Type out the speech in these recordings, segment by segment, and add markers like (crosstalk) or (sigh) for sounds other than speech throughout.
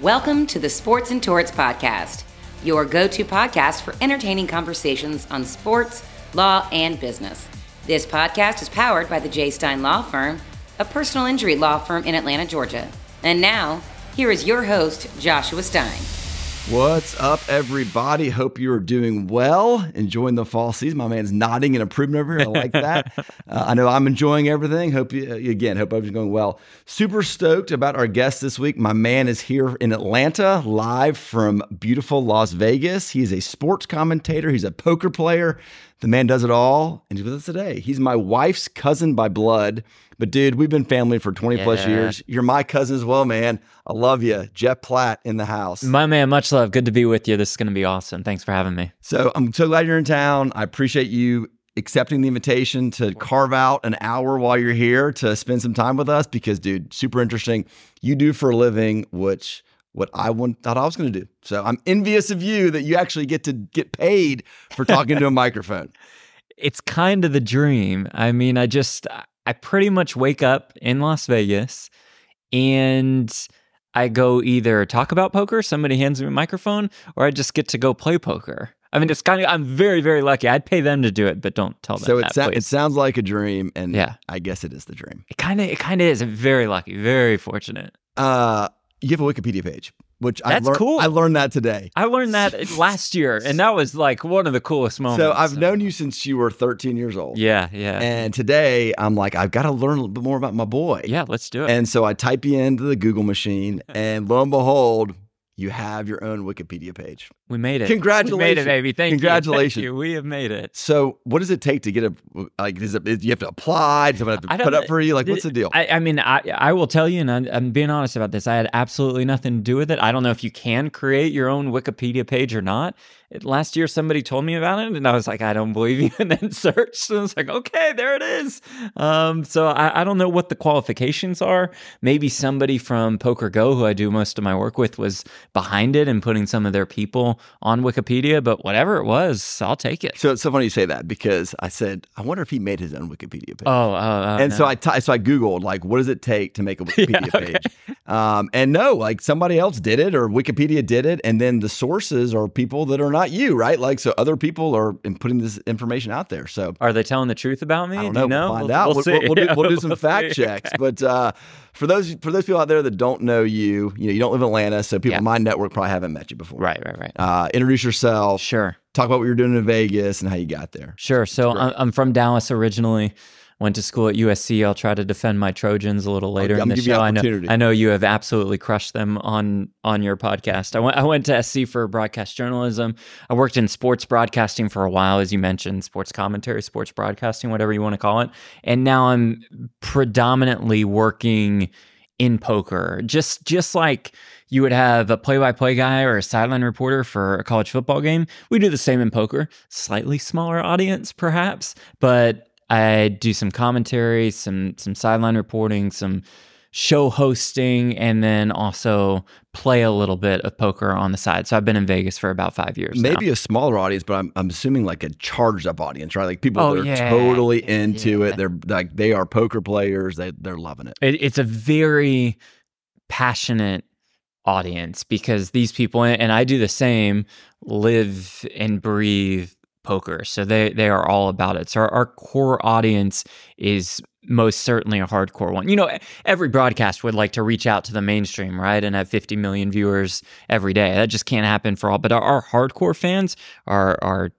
Welcome to the Sports and Torts Podcast, your go to podcast for entertaining conversations on sports, law, and business. This podcast is powered by the J. Stein Law Firm, a personal injury law firm in Atlanta, Georgia. And now, here is your host, Joshua Stein. What's up, everybody? Hope you are doing well, enjoying the fall season. My man's nodding and approving over here. I like that. (laughs) uh, I know I'm enjoying everything. Hope you, again, hope everything's going well. Super stoked about our guest this week. My man is here in Atlanta, live from beautiful Las Vegas. He's a sports commentator, he's a poker player. The man does it all, and he's with us today. He's my wife's cousin by blood. But dude, we've been family for 20 yeah. plus years. You're my cousin as well, man. I love you. Jeff Platt in the house. My man, much love. Good to be with you. This is going to be awesome. Thanks for having me. So I'm so glad you're in town. I appreciate you accepting the invitation to carve out an hour while you're here to spend some time with us because, dude, super interesting. You do for a living, which what I want, thought I was going to do. So I'm envious of you that you actually get to get paid for talking to a (laughs) microphone. It's kind of the dream. I mean, I just I pretty much wake up in Las Vegas and I go either talk about poker, somebody hands me a microphone, or I just get to go play poker. I mean, it's kind of, I'm very, very lucky. I'd pay them to do it, but don't tell them. So it, that, so- it sounds like a dream. And yeah, I guess it is the dream. It kind of, it kind of is. Very lucky, very fortunate. Uh, you have a Wikipedia page which that's I learned, cool. I learned that today. I learned that (laughs) last year, and that was like one of the coolest moments. So I've so. known you since you were 13 years old. Yeah, yeah. And today I'm like, I've got to learn a little bit more about my boy. Yeah, let's do it. And so I type you into the Google machine, (laughs) and lo and behold, you have your own Wikipedia page. We made it. Congratulations. We made it, baby. Thank Congratulations. you. Congratulations. We have made it. So, what does it take to get a like? Is it you have to apply? Does someone have to put up for you? Like, what's the deal? I, I mean, I, I will tell you, and I'm, I'm, being honest about this. I had absolutely nothing to do with it. I don't know if you can create your own Wikipedia page or not last year somebody told me about it and I was like, I don't believe you. (laughs) And then searched and I was like, okay, there it is. Um, so I, I, don't know what the qualifications are. Maybe somebody from PokerGo, who I do most of my work with, was behind it and putting some of their people on Wikipedia. But whatever it was, I'll take it. So it's so funny you say that because I said, I wonder if he made his own Wikipedia page. Oh, uh, and no. so I t- so I googled like, what does it take to make a (laughs) Wikipedia yeah, okay. page? Um, and no, like somebody else did it or Wikipedia did it, and then the sources are people that are not you right? Like, so other people are putting this information out there. So, are they telling the truth about me? I don't know. Do you know? We'll find we'll, out. We'll, we'll, do, we'll do, (laughs) some fact checks. But uh, for those for those people out there that don't know you, you know, you don't live in Atlanta, so people yeah. in my network probably haven't met you before. Right, right, right. Uh, introduce yourself. Sure. Talk about what you're doing in Vegas and how you got there. Sure. So I'm from Dallas originally went to school at USC. I'll try to defend my Trojans a little later in the show. I know, I know you have absolutely crushed them on on your podcast. I went I went to SC for broadcast journalism. I worked in sports broadcasting for a while, as you mentioned, sports commentary, sports broadcasting, whatever you want to call it. And now I'm predominantly working in poker. Just just like you would have a play-by-play guy or a sideline reporter for a college football game. We do the same in poker. Slightly smaller audience, perhaps, but I do some commentary, some some sideline reporting, some show hosting, and then also play a little bit of poker on the side. So I've been in Vegas for about five years. Maybe now. a smaller audience, but I'm, I'm assuming like a charged up audience, right? Like people oh, that are yeah. totally into yeah. it. They're like they are poker players. They they're loving it. it. It's a very passionate audience because these people and I do the same live and breathe poker. So they they are all about it. So our, our, core audience is most certainly a hardcore one. You know, every broadcast would like to reach out to the mainstream, right, and have 50 million viewers every day. That just can't happen for all. But our, our hardcore fans are are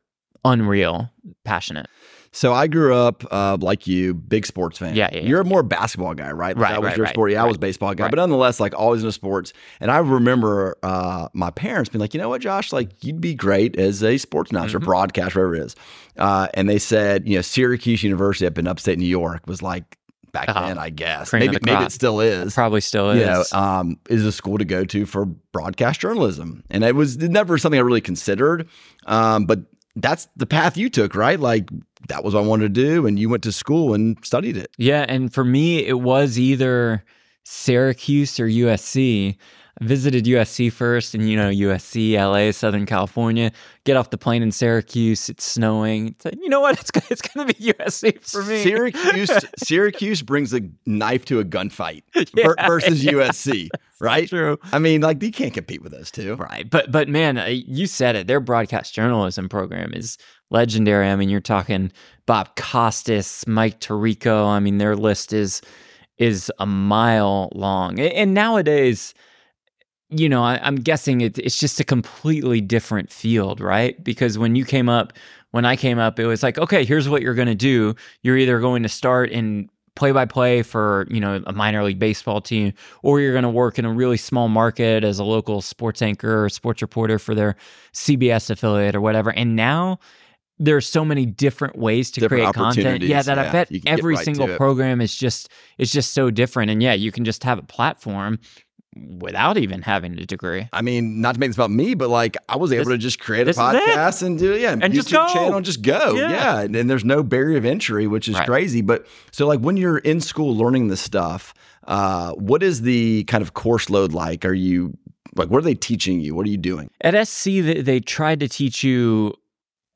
unreal, passionate. So I grew up uh, like you, big sports fan. Yeah, yeah, yeah. You're a more basketball guy, right? Like right. That was right, your right, sport. Yeah, I was baseball guy, but nonetheless, like always into sports. And I remember uh, my parents being like, you know what, Josh, like you'd be great as a sports announcer, mm-hmm. broadcast, whatever it is. Uh, and they said, you know, Syracuse University up in upstate New York was like back uh then, I guess. Maybe, maybe it still is. Probably still is. You know, um, is a school to go to for broadcast journalism. And it was never something I really considered. Um, but that's the path you took, right? Like that was what I wanted to do, and you went to school and studied it. Yeah, and for me, it was either Syracuse or USC. I visited USC first, and you know USC, LA, Southern California. Get off the plane in Syracuse. It's snowing. It's like, you know what? (laughs) It's it's going to be USC for me. Syracuse (laughs) Syracuse brings a knife to a gunfight (laughs) yeah, versus yeah. USC. right? True. I mean, like you can't compete with those two. Right. But but man, uh, you said it. Their broadcast journalism program is legendary. I mean, you're talking Bob Costas, Mike Tirico. I mean, their list is is a mile long. And nowadays, you know, I, am guessing it, it's just a completely different field, right? Because when you came up, when I came up, it was like, okay, here's what you're going to do. You're either going to start in play by play for, you know, a minor league baseball team, or you're going to work in a really small market as a local sports anchor or sports reporter for their CBS affiliate or whatever. And now there's so many different ways to different create content. Yeah, that yeah, I bet every right single program is just is just so different. And yeah, you can just have a platform without even having a degree. I mean, not to make this about me, but like I was able This- to just create a podcast and do yeah, And YouTube just go. channel and just go. Yeah. Yeah. And, and there's no barrier of entry, which is Right. crazy. But so like when you're in school learning this stuff, uh, what is the kind of course load like? Are you like what are they teaching you? What are you doing? At SC, they, they tried to teach you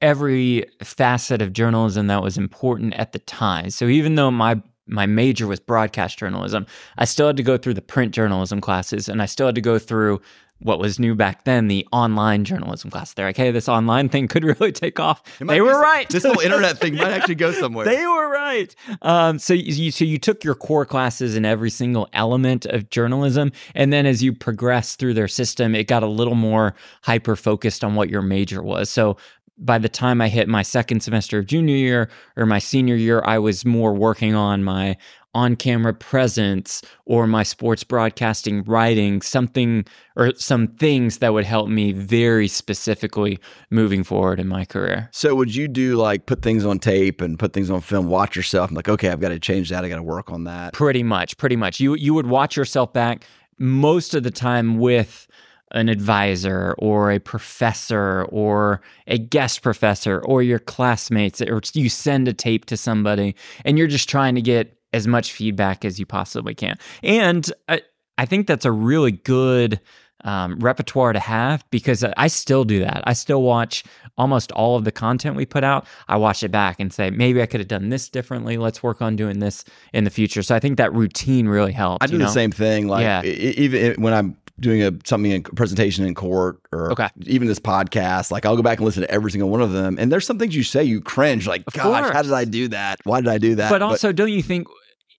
every facet of journalism that was important at the time. So even though my my major was broadcast journalism, I still had to go through the print journalism classes, and I still had to go through what was new back then, the online journalism class. They're like, hey, this online (laughs) thing could really take off. They were s- right. This whole internet (laughs) thing might actually go somewhere. They were right. Um, so you so you took your core classes in every single element of journalism, and then as you progressed through their system, it got a little more hyper focused on what your major was. So by the time I hit my second semester of junior year or my senior year, I was more working on my on camera presence or my sports broadcasting writing, something or some things that would help me very specifically moving forward in my career. so would you do like put things on tape and put things on film, watch yourself and like, okay, I've got to change that. I got to work on that. Pretty much, pretty much. You you would watch yourself back most of the time with an advisor or a professor or a guest professor or your classmates or you send a tape to somebody and you're just trying to get as much feedback as you possibly can. And I, I think that's a really good um, repertoire to have because I still do that. I still watch almost all of the content we put out. I watch it back and say, maybe I could have done this differently. Let's work on doing this in the future. So I think that routine really helps. I do you the same thing. Like Yeah. even when I'm doing a something in presentation in court or Okay. even this podcast, like I'll go back and listen to every single one of them. And there's some things you say you cringe, like, gosh, how did I do that? Why did I do that? But also, don't you think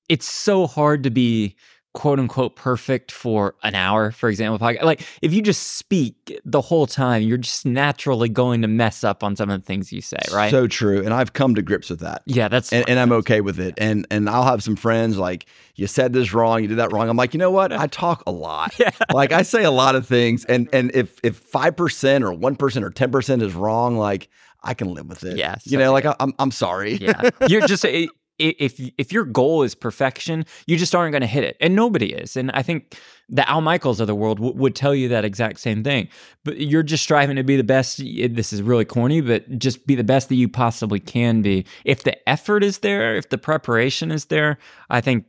it's so hard to be quote unquote perfect for an hour, for example? podcast- Like if you just speak the whole time, you're just naturally going to mess up on some of the things you say, right? so true. And I've come to grips with that. yeah, that's And, and I'm okay with it. And and I'll have some friends like you said this wrong, you did that wrong. I'm like, you know what? (laughs) I talk a lot. Yeah. Like I say a lot of things, and and if if five percent or one percent or ten percent is wrong, like I can live with it. Yeah, you so- know, like I, I'm I'm sorry. yeah you're just (laughs) if if your goal is perfection you just aren't going to hit it and nobody is and i think the al michaels of the world w- would tell you that exact same thing but you're just striving to be the best this is really corny but just be the best that you possibly can be. If the effort is there if the preparation is there i think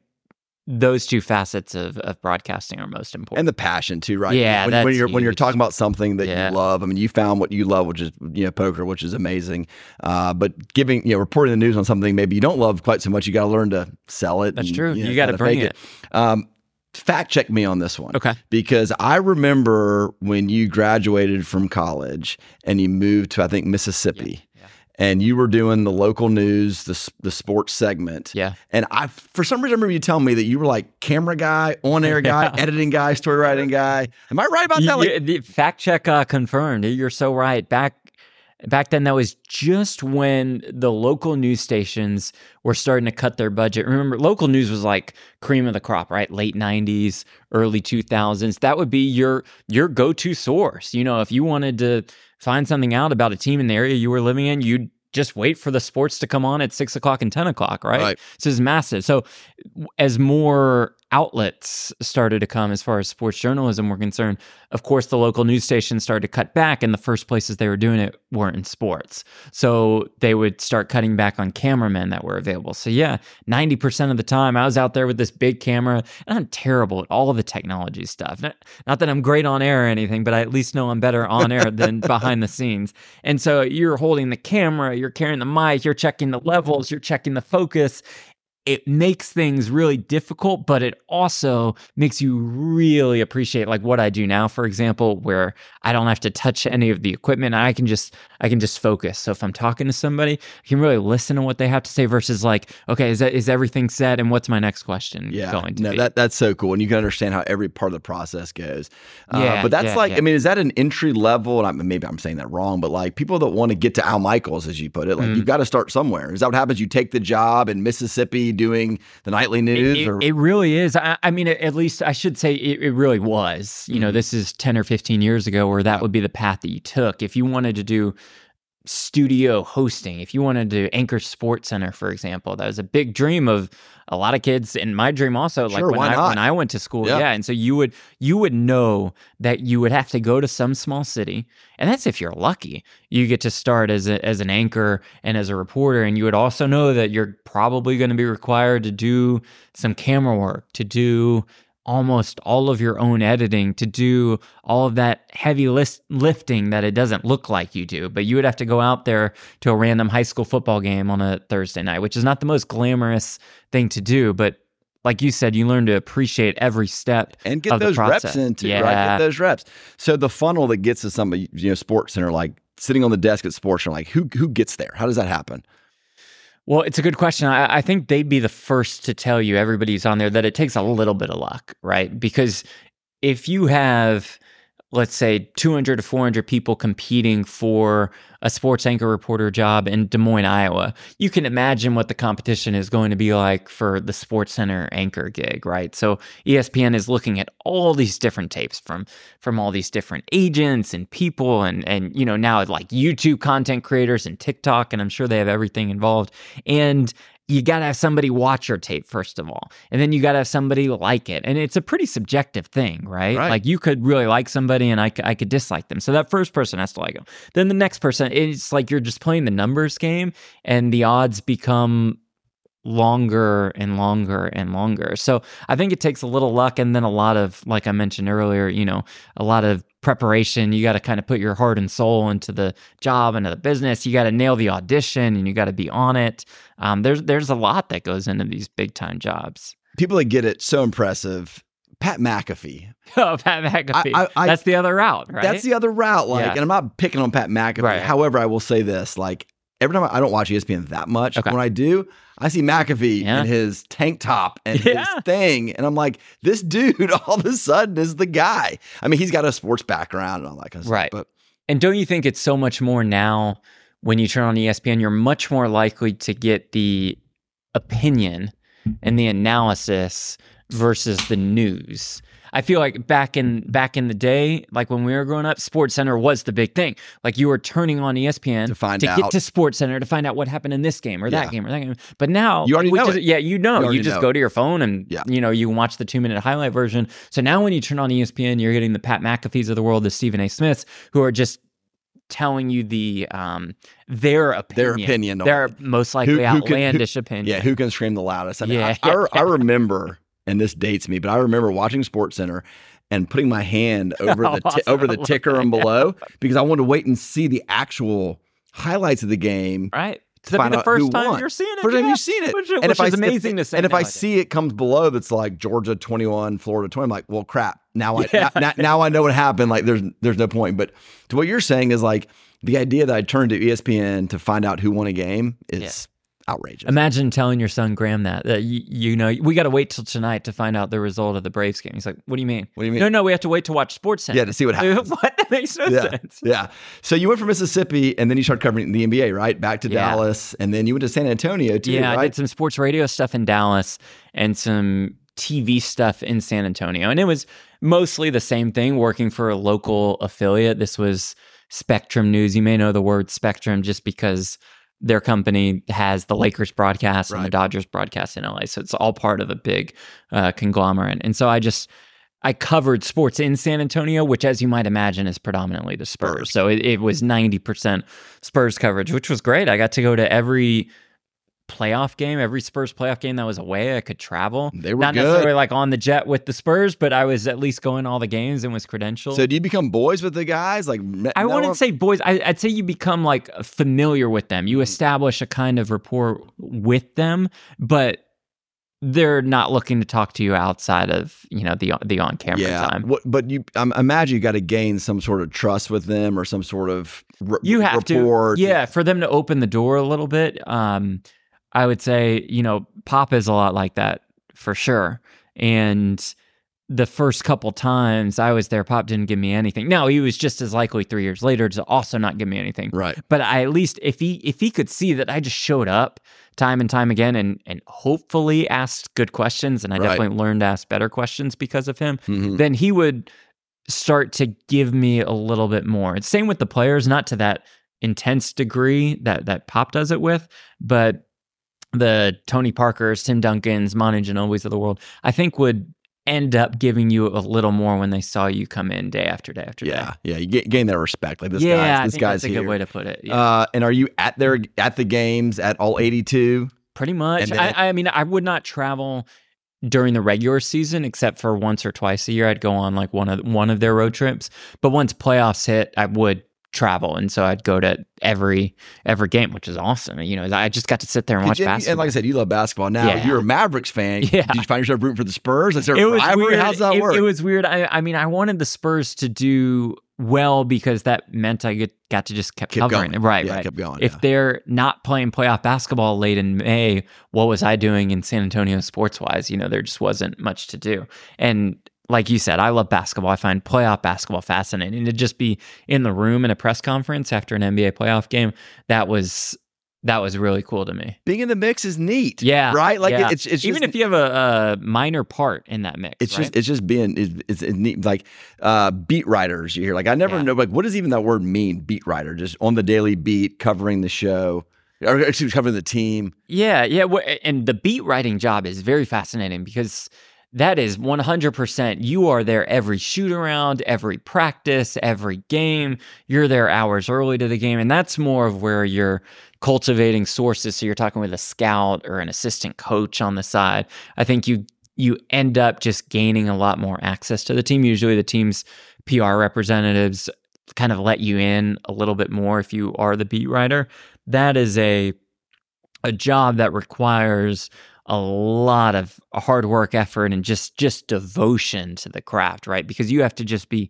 those two facets of, of broadcasting are most important and the passion too, right? Yeah, when, when you're when you're talking about something that Yeah. you love. I mean, you found what you love, which is you know poker, which is amazing. Uh, but giving you know reporting the news on something maybe you don't love quite so much, you got to learn to sell it. That's and, true. know, You gotta kinda bring fake Um, fact check me on this one. Okay. Because I remember when you graduated from college and you moved to I think Mississippi. And you were doing the local news, the the sports segment. Yeah. And I, for some reason, I remember you telling me that you were like camera guy, on air guy, (laughs) editing guy, story writing guy. Am I right about that? Like, Yeah, the fact check uh, confirmed. You're so right. Back back then, that was just when the local news stations were starting to cut their budget. Remember, local news was like cream of the crop, right? Late '90s, early 2000s. That would be your your go to source. You know, if you wanted to find something out about a team in the area you were living in, you'd just wait for the sports to come on at six o'clock and 10 o'clock, right? Right. So it's massive. So as more outlets started to come as far as sports journalism were concerned, of course, the local news stations started to cut back, and the first places they were doing it weren't in sports. So they would start cutting back on cameramen that were available. So, yeah, 90% of the time I was out there with this big camera, and I'm terrible at all of the technology stuff. Not, not that I'm great on air or anything, but I at least know I'm better on air than (laughs) behind the scenes. And so you're holding the camera, you're carrying the mic, you're checking the levels, you're checking the focus it makes things really difficult, but it also makes you really appreciate like what I do now, for example, where I don't have to touch any of the equipment. I can just I can just focus. So if I'm talking to somebody, I can really listen to what they have to say versus like, okay, is that is everything said and what's my next question yeah, going to no, be? that that's so cool, and you can understand how every part of the process goes. Uh, Yeah, but that's yeah, like, yeah. I mean, is that an entry level? And I, maybe I'm saying that wrong, but like people that want to get to Al Michaels, as you put it, like Mm. you've got to start somewhere. Is that what happens? You take the job in Mississippi doing the nightly news, It, or it really is. I, I mean, at least I should say it, it really was. You Mm-hmm. know, this is 10 or 15 years ago where that would be the path that you took. If you wanted to do studio hosting, if you wanted to anchor Sports Center, for example, that was a big dream of a lot of kids in my dream also like when I not? when I went to school Yeah. yeah and so you would you would know that you would have to go to some small city and that's if you're lucky you get to start as a, as an anchor and as a reporter and you would also know that you're probably going to be required to do some camera work to do almost all of your own editing to do all of that heavy list, lifting that it doesn't look like you do but you would have to go out there to a random high school football game on a Thursday night which is not the most glamorous thing to do but like you said you learn to appreciate every step and get those reps process. in too, yeah. right? Get those reps. So the funnel that gets to somebody, you know, Sports Center, like sitting on the desk at Sports Center, like who who gets there? How does that happen? Well, it's a good question. I, I think they'd be the first to tell you, everybody's on there, that it takes a little bit of luck, right? Because if you have, let's say, 200 to 400 people competing for a sports anchor reporter job in Des Moines, Iowa, you can imagine what the competition is going to be like for the Sports Center anchor gig, right? So ESPN is looking at all these different tapes from from all these different agents and people and and you know now like YouTube content creators and TikTok and I'm sure they have everything involved and you got to have somebody watch your tape first of all and then you got to have somebody like it and it's a pretty subjective thing right, Right. like you could really like somebody and I, I could dislike them. So that first person has to like them then the next person it's like you're just playing the numbers game and the odds become longer and longer and longer. So I think it takes a little luck and then a lot of, like I mentioned earlier, you know, a lot of preparation. You got to kind of put your heart and soul into the job, into the business. You got to nail the audition and you got to be on it. Um, there's there's a lot that goes into these big time jobs. People that get it so impressive. Pat McAfee. (laughs) Oh, Pat McAfee. I- I- That's the other route, right? That's the other route. Like, Yeah. and I'm not picking on Pat McAfee. Right. However, I will say this: like every time I, I don't watch ESPN that much, Okay. when I do, I see McAfee Yeah. in his tank top and Yeah. his thing, and I'm like, this dude (laughs) all of a sudden is the guy. I mean, he's got a sports background and all that kind of stuff. Right. But And don't you think it's so much more now when you turn on ESPN, you're much more likely to get the opinion and the analysis versus the news. I feel like back in back in the day, like when we were growing up, Sports Center was the big thing. Like you were turning on ESPN To find to get to Sports Center to find out what happened in this game or that Yeah. game or that game. But now You already know just-. Yeah, you know. You You, just know go to your phone and Yeah. you know you watch the two minute highlight version. So now when you turn on ESPN, you're getting the Pat McAfee's of the world, the Stephen A. Smiths, who are just telling you the um their opinion, Their opinion their most likely Who- who can- who- outlandish opinion. yeah, who can scream the loudest? I mean, Yeah, I, I. I (laughs) remember, and this dates me, but I remember watching Sports Center and putting my hand (laughs) oh, over the Awesome. over the ticker and below because I wanted to wait and see the actual highlights of the game. right. to find be the out who first time won. you're seeing it. First time you've seen it, which, and which if I amazing if, to say. And if I see it comes below, that's like Georgia twenty one, Florida twenty. I'm like, well, crap. Now I (laughs) Yeah. now, now I know what happened. Like, there's there's no point. But to what you're saying is like the idea that I turned to ESPN to find out who won a game is outrageous. Imagine telling your son Graham that, that you, you know we got to wait till tonight to find out the result of the Braves game. He's like, "What do you mean? What do you mean? No, no, we have to wait to watch Sports Center. Yeah, to see what (laughs) happens. what? That makes no yeah, sense. yeah. So you went from Mississippi, and then you started covering the NBA, right? Back to Yeah. Dallas, and then you went to San Antonio too, Yeah, I did some sports radio stuff in Dallas and some TV stuff in San Antonio. And it was mostly the same thing, working for a local affiliate. This was Spectrum News. You may know the word Spectrum just because their company has the Lakers broadcast and the Dodgers broadcast in LA. So it's all part of a big uh, conglomerate. And so I just. I covered sports in San Antonio, which, as you might imagine, is predominantly the Spurs. Spurs. So it, it was 90% Spurs coverage, which was great. I got to go to every playoff game, every Spurs playoff game that was away. I could travel. They were Not good. necessarily like on the jet with the Spurs, but I was at least going all the games and was credentialed. so do you become boys with the guys? Like I wouldn't say boys. I, I'd say you become like familiar with them. You establish a kind of rapport with them, but they're not looking to talk to you outside of you know the the on camera yeah. time. What, but you, I imagine you got to gain some sort of trust with them or some sort of r- You have rapport. to, yeah, for them to open the door a little bit. Um, I would say you know Pop is a lot like that for sure, and the first couple times I was there, Pop didn't give me anything. Now he was just as likely three years later to also not give me anything. Right. But I at least if he if he could see that I just showed up time and time again and and hopefully asked good questions and I Right. definitely learned to ask better questions because of him, Mhm. then he would start to give me a little bit more. It's same with the players, not to that intense degree that that Pop does it with, but the Tony Parkers, Tim Duncans, Manu Ginobili's of the world, I think would end up giving you a little more when they saw you come in day after day after Yeah. day. Yeah. Yeah, you get, gain that respect. Like this yeah, guy's, I this think guy's that's a here. good way to put it. Yeah. Uh, and are you at their at the games at all 82? Pretty much. then- I, I mean, I would not travel during the regular season except for once or twice a year. I'd go on like one of one of their road trips. But once playoffs hit, I would travel, and so I'd go to every every game, which is awesome. You know, I just got to sit there and watch you- basketball. And like I said, you love basketball. Now Yeah. you're a Mavericks fan. (laughs) Yeah. Did you find yourself rooting for the Spurs? Is there it was rivalry? weird. How's that it, work? it was weird. I, I mean, I wanted the Spurs to do well because that meant I get, got to just kept Keep covering going. them. Right, Yeah, right. kept going, If yeah. they're not playing playoff basketball late in May, what was I doing in San Antonio sports wise? You know, there just wasn't much to do. And like you said, I love basketball. I find playoff basketball fascinating. To just be in the room in a press conference after an NBA playoff game, that was that was really cool to me. Being in the mix is neat. Yeah, Right. Like yeah. it's it's even if you have a, a minor part in that mix. It's right? just it's just being it's, it's, it's neat. like uh, beat writers. You hear like I never Yeah. know like what does even that word mean? Beat writer, just on the daily beat, covering the show, or excuse, covering the team. Yeah, yeah, and the beat writing job is very fascinating because that is 100% you are there every shoot around, every practice, every game. You're there hours early to the game and that's more of where you're cultivating sources so you're talking with a scout or an assistant coach on the side. I think you you end up just gaining a lot more access to the team. Usually the team's PR representatives kind of let you in a little bit more if you are the beat writer. That is a a job that requires a lot of hard work effort and just just devotion to the craft right because you have to just be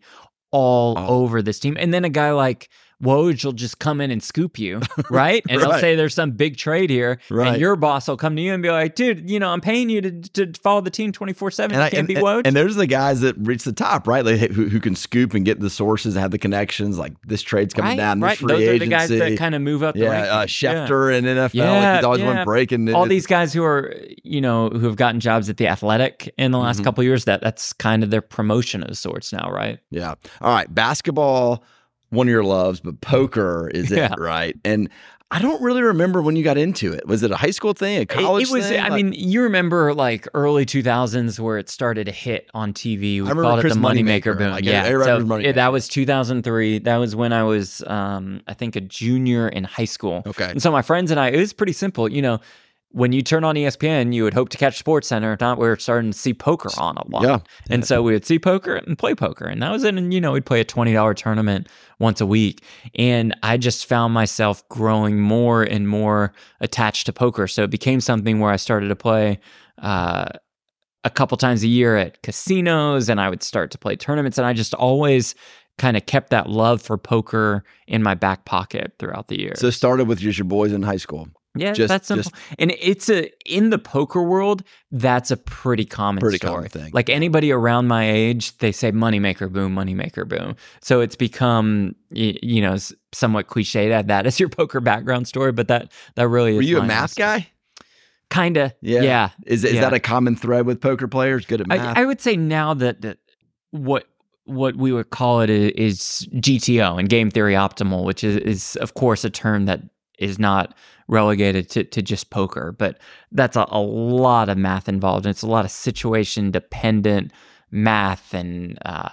all Oh. over this team and then a guy like Woj will just come in and scoop you, (laughs) right? And they'll say there's some big trade here, Right. and your boss will come to you and be like, "Dude, you know, I'm paying you to, to follow the team 24 seven. And, You can't and, be and, Woj." and there's the guys that reach the top, right? Like who, who can scoop and get the sources and have the connections. Like this trade's coming right, down. This right. free Those are the guys that kind of move up. yeah, uh, rankings. Yeah. Schefter and NFL. Yeah, like he's always yeah. one breaking. all these guys who are you know who have gotten jobs at the athletic in the last Mhm. couple of years that that's kind of their promotion of sorts now right Yeah. All right. Basketball, one of your loves, but poker is Yeah. it, right? And I don't really remember when you got into it. Was it a high school thing, a It- college it, was thing? i Like- mean you remember like early 2000s where it started to hit on tv we remember called it the moneymaker Moneymaker, boom like, yeah everybody so Moneymaker. it- that was 2003 that was when i was um i think a junior in high school okay. And so my friends and I, it was pretty simple. You know, when you turn on ESPN, you would hope to catch Sports Center. Not, we were starting to see poker on a lot. Yeah. And so we would see poker and play poker. And that was it. And, you know, we'd play a $20 tournament once a week. And I just found myself growing more and more attached to poker. So it became something where I started to play uh, a couple times a year at casinos and I would start to play tournaments. And I just always kind of kept that love for poker in my back pocket throughout the years. So it started with just your boys in high school. Yeah, Just- that's simple. and it's a in the poker world, that's a pretty common Pretty story. common thing. Like anybody around my age, they say moneymaker boom, moneymaker boom. So it's become you know somewhat cliche to have that as your (laughs) poker background story, but that that really is. Were you a math guy? Kinda. Yeah. Yeah. Is is Yeah. that a common thread with poker players? Good at math. I, I would say now that, that what what we would call it is is GTO and game theory optimal, which is, is of course a term that is not relegated to, to just poker, but that's a, a lot of math involved. And it's a lot of situation dependent math and uh,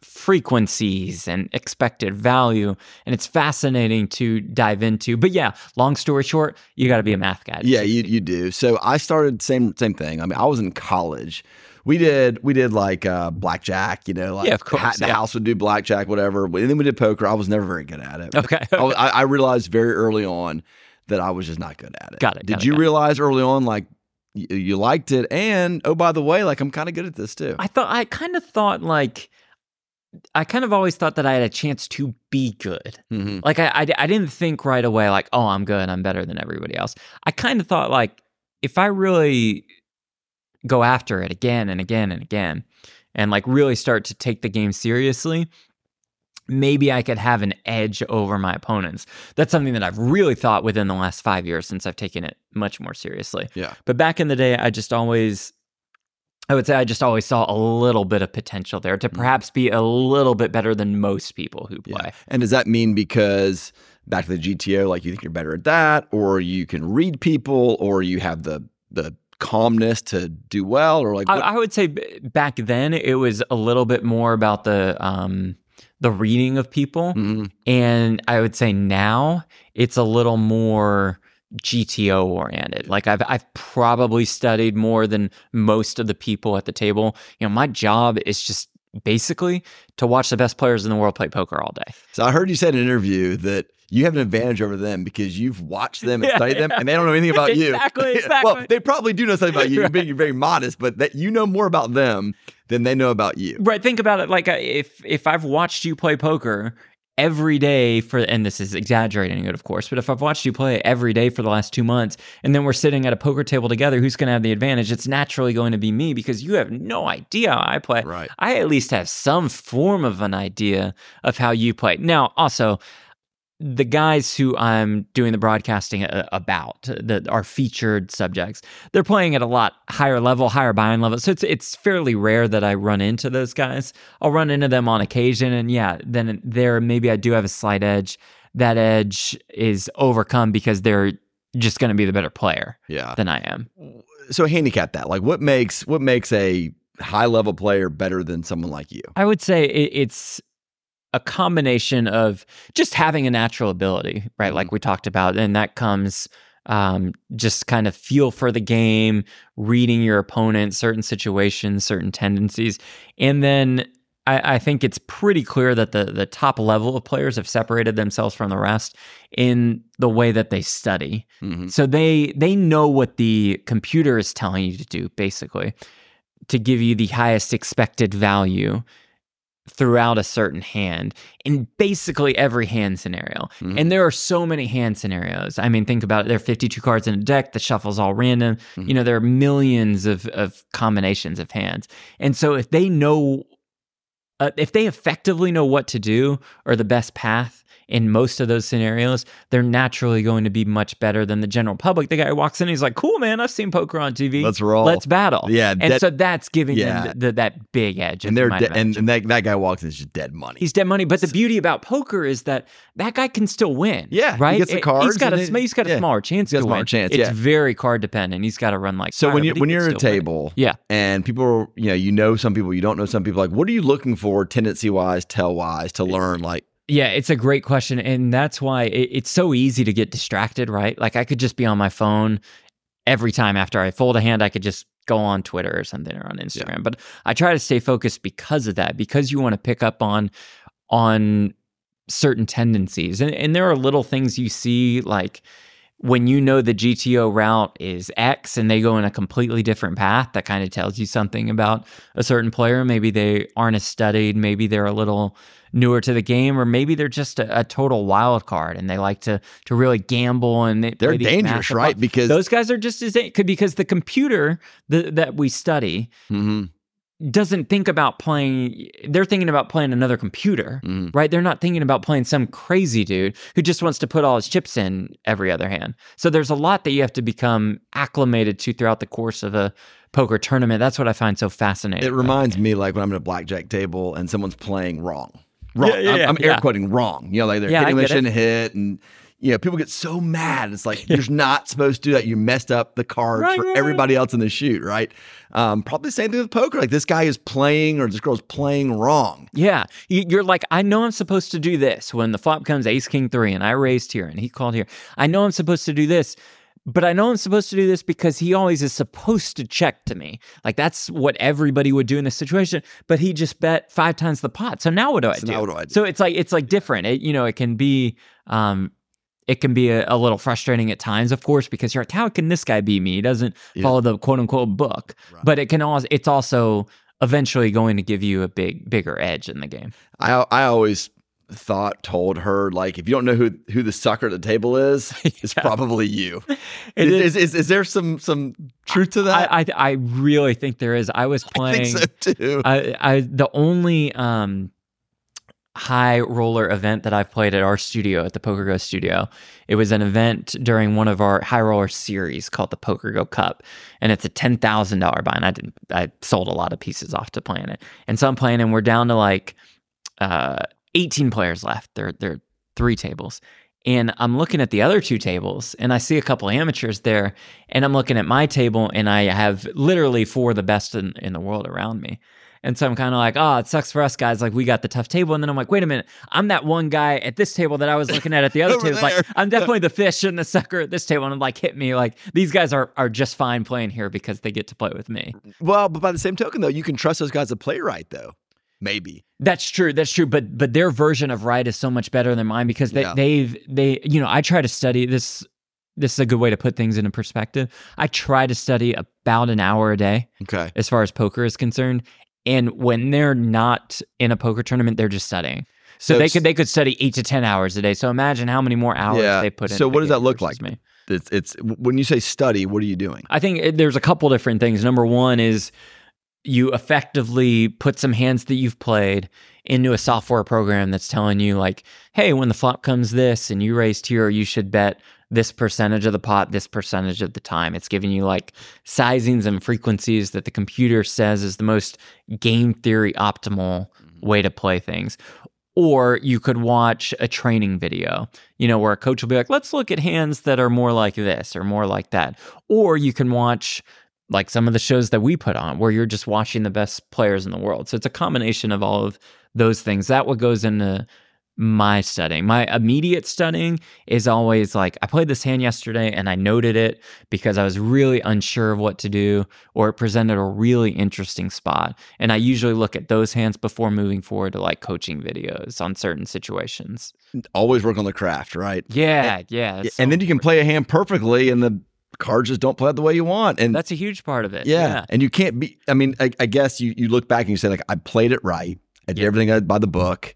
frequencies and expected value. And it's fascinating to dive into. But yeah, long story short, you got to be a math guy. Yeah, you you do. So I started same same thing. I mean, I was in college. We did we did like uh, blackjack, you know, like Yeah, of course, ha- the yeah. house would do blackjack, whatever. And then we did poker. I was never very good at it. (laughs) Okay. I I realized very early on that I was just not good at it. Got it, Did got you it. realize early on, like you, you liked it, and oh by the way, like I'm kind of good at this too. I thought I kind of thought like I kind of always thought that I had a chance to be good. Mhm. Like I, I, I didn't think right away like, oh, I'm good, I'm better than everybody else. I kind of thought like, if I really go after it again and again and again, and like really start to take the game seriously, maybe I could have an edge over my opponents. That's something that I've really thought within the last five years since I've taken it much more seriously. Yeah. But back in the day, I just always, I would say I just always saw a little bit of potential there to perhaps be a little bit better than most people who play. Yeah. And does that mean because back to the GTO, like you think you're better at that, or you can read people, or you have the the calmness to do well, or like I, I would say b- back then it was a little bit more about the um, the reading of people, Mhm. and I would say now it's a little more GTO oriented. Like I've I've probably studied more than most of the people at the table. You know, my job is just basically to watch the best players in the world play poker all day. So I heard you said in an interview that you have an advantage over them because you've watched them (laughs) and Yeah, studied them, and they don't know anything about you. Exactly, (laughs) well, they probably do know something about you. You're Right. (laughs) being very modest, but that you know more about them than they know about you. Right. Think about it. Like uh, if if I've watched you play poker every day for, and this is exaggerating it, of course, but if I've watched you play every day for the last two months, and then we're sitting at a poker table together, who's going to have the advantage? It's naturally going to be me because you have no idea how I play. Right. I at least have some form of an idea of how you play. Now, also. The guys who I'm doing the broadcasting uh, about, that are featured subjects, they're playing at a lot higher level, higher buy-in level. So it's it's fairly rare that I run into those guys. I'll run into them on occasion, and yeah, then there maybe I do have a slight edge. That edge is overcome because they're just going to be the better player Yeah. than I am. So handicap that. Like, what makes what makes a high level player better than someone like you? I would say it, it's a combination of just having a natural ability, right? Like we talked about, and that comes um, just kind of feel for the game, reading your opponent, certain situations, certain tendencies, and then I, I think it's pretty clear that the the top level of players have separated themselves from the rest in the way that they study. Mhm. So they they know what the computer is telling you to do, basically, to give you the highest expected value throughout a certain hand in basically every hand scenario. Mhm. And there are so many hand scenarios. I mean, think about it. There are 52 cards in a deck. The shuffle's all random. Mhm. You know, there are millions of, of combinations of hands. And so if they know, uh, if they effectively know what to do or the best path in most of those scenarios, they're naturally going to be much better than the general public. The guy walks in, he's like, cool, man, I've seen poker on TV. Let's roll. Let's battle. Yeah, And that- so that's giving yeah. them the, the, that big edge. And they're de- and, and that, that guy walks in is just dead money. He's dead money, but the beauty about poker is that that guy can still win. Yeah, right. he gets the cards He's got a it- he's got a yeah. smaller chance. He's got a chance, It's yeah. very card dependent. He's got to run like so fire, when you when you're at a still win. table, yeah, and people, are, you know, you know some people, you don't know some people. Like, what are you looking for, tendency wise, tell wise, to learn? Like, Yeah, it's a great question. And that's why it, it's so easy to get distracted, right? Like I could just be on my phone every time after I fold a hand, I could just go on Twitter or something or on Instagram. But I try to stay focused because of that, because you want to pick up on on certain tendencies. And, and there are little things you see like when you know the GTO route is X and they go in a completely different path, that kind of tells you something about a certain player. Maybe they aren't as studied, maybe they're a little newer to the game, or maybe they're just a, a total wild card and they like to to really gamble and they, They're dangerous, right? Because- those guys are just as because the computer the, that we study mhm, doesn't think about playing they're thinking about playing another computer mhm. right they're not thinking about playing some crazy dude who just wants to put all his chips in every other hand so there's a lot that you have to become acclimated to throughout the course of a poker tournament that's what i find so fascinating it reminds me like when I'm at a blackjack table and someone's playing wrong. Wrong. Yeah, yeah, I'm, I'm air quoting wrong. You know, like they're hitting when they shouldn't hit, and you know, people get so mad. It's like you're not supposed to do that. You messed up the cards Right, for right, everybody else in the shoot, right? Um, probably the same thing with poker. Like this guy is playing or this girl's playing wrong. Yeah, You- you're like, I know I'm supposed to do this when the flop comes ace king three and I raised here and he called here. I know I'm supposed to do this, but I know I'm supposed to do this because he always is supposed to check to me. Like that's what everybody would do in this situation. But he just bet five times the pot. So now what do I So do? what do I do? So it's like it's like different. It, you know, it can be. um it can be a, a little frustrating at times, of course, because you're like, how can this guy beat me? He doesn't Yeah. follow the quote unquote book. Right. But it can also it's also eventually going to give you a big bigger edge in the game. I I always thought told her like if you don't know who who the sucker at the table is, (laughs) it's probably you. (laughs) It is, is, is there some some truth to that? I, I I really think there is. I was (laughs) I playing. think so too. I, I the only um high roller event that I've played at our studio at the PokerGo studio. It was an event during one of our high roller series called the PokerGo Cup, and it's a ten thousand dollar buy. And I didn't. I sold a lot of pieces off to playing it, and so I'm playing, and we're down to like uh, eighteen players left. There, there are three tables. And I'm looking at the other two tables and I see a couple amateurs there. And I'm looking at my table and I have literally four of the best in, in the world around me. And so I'm kind of like, oh, it sucks for us guys. Like we got the tough table. And then I'm like, wait a minute, I'm that one guy at this table that I was looking at at the other table. Like. I'm definitely the fish and the sucker at this table. And I'm like, hit me. Like these guys are are just fine playing here because they get to play with me. well, but by the same token though, you can trust those guys to play right though. Maybe. That's true. That's true. But but their version of right is so much better than mine because they Yeah. they've they you know I try to study this. This is a good way to put things into perspective. I try to study about an hour a day Okay. as far as poker is concerned. And when they're not in a poker tournament, they're just studying. So, So they could they could study eight to ten hours a day. So imagine how many more hours Yeah. they put in. So what does that look like? Me. It's it's when you say study, what are you doing? I think it- there's a couple different things. Number one is you effectively put some hands that you've played into a software program that's telling you like, hey, when the flop comes this and you raised here, you should bet this percentage of the pot, this percentage of the time. It's giving you like sizings and frequencies that the computer says is the most game theory optimal mm-hmm. way to play things. Or you could watch a training video, you know, where a coach will be like, let's look at hands that are more like this or more like that. Or you can watch like some of the shows that we put on where you're just watching the best players in the world. So it's a combination of all of those things. That what goes into my studying. My immediate studying is always like I played this hand yesterday and I noted it because I was really unsure of what to do or it presented a really interesting spot. And I usually look at those hands before moving forward to like coaching videos on certain situations. Always work on the craft, right? Yeah, yeah. that's so and then you can play a hand perfectly, and the cards just don't play out the way you want. And That's a huge part of it. yeah, and you can't be. I mean, I, I guess you you look back and you say like, I played it right. I did Yeah. everything by the book.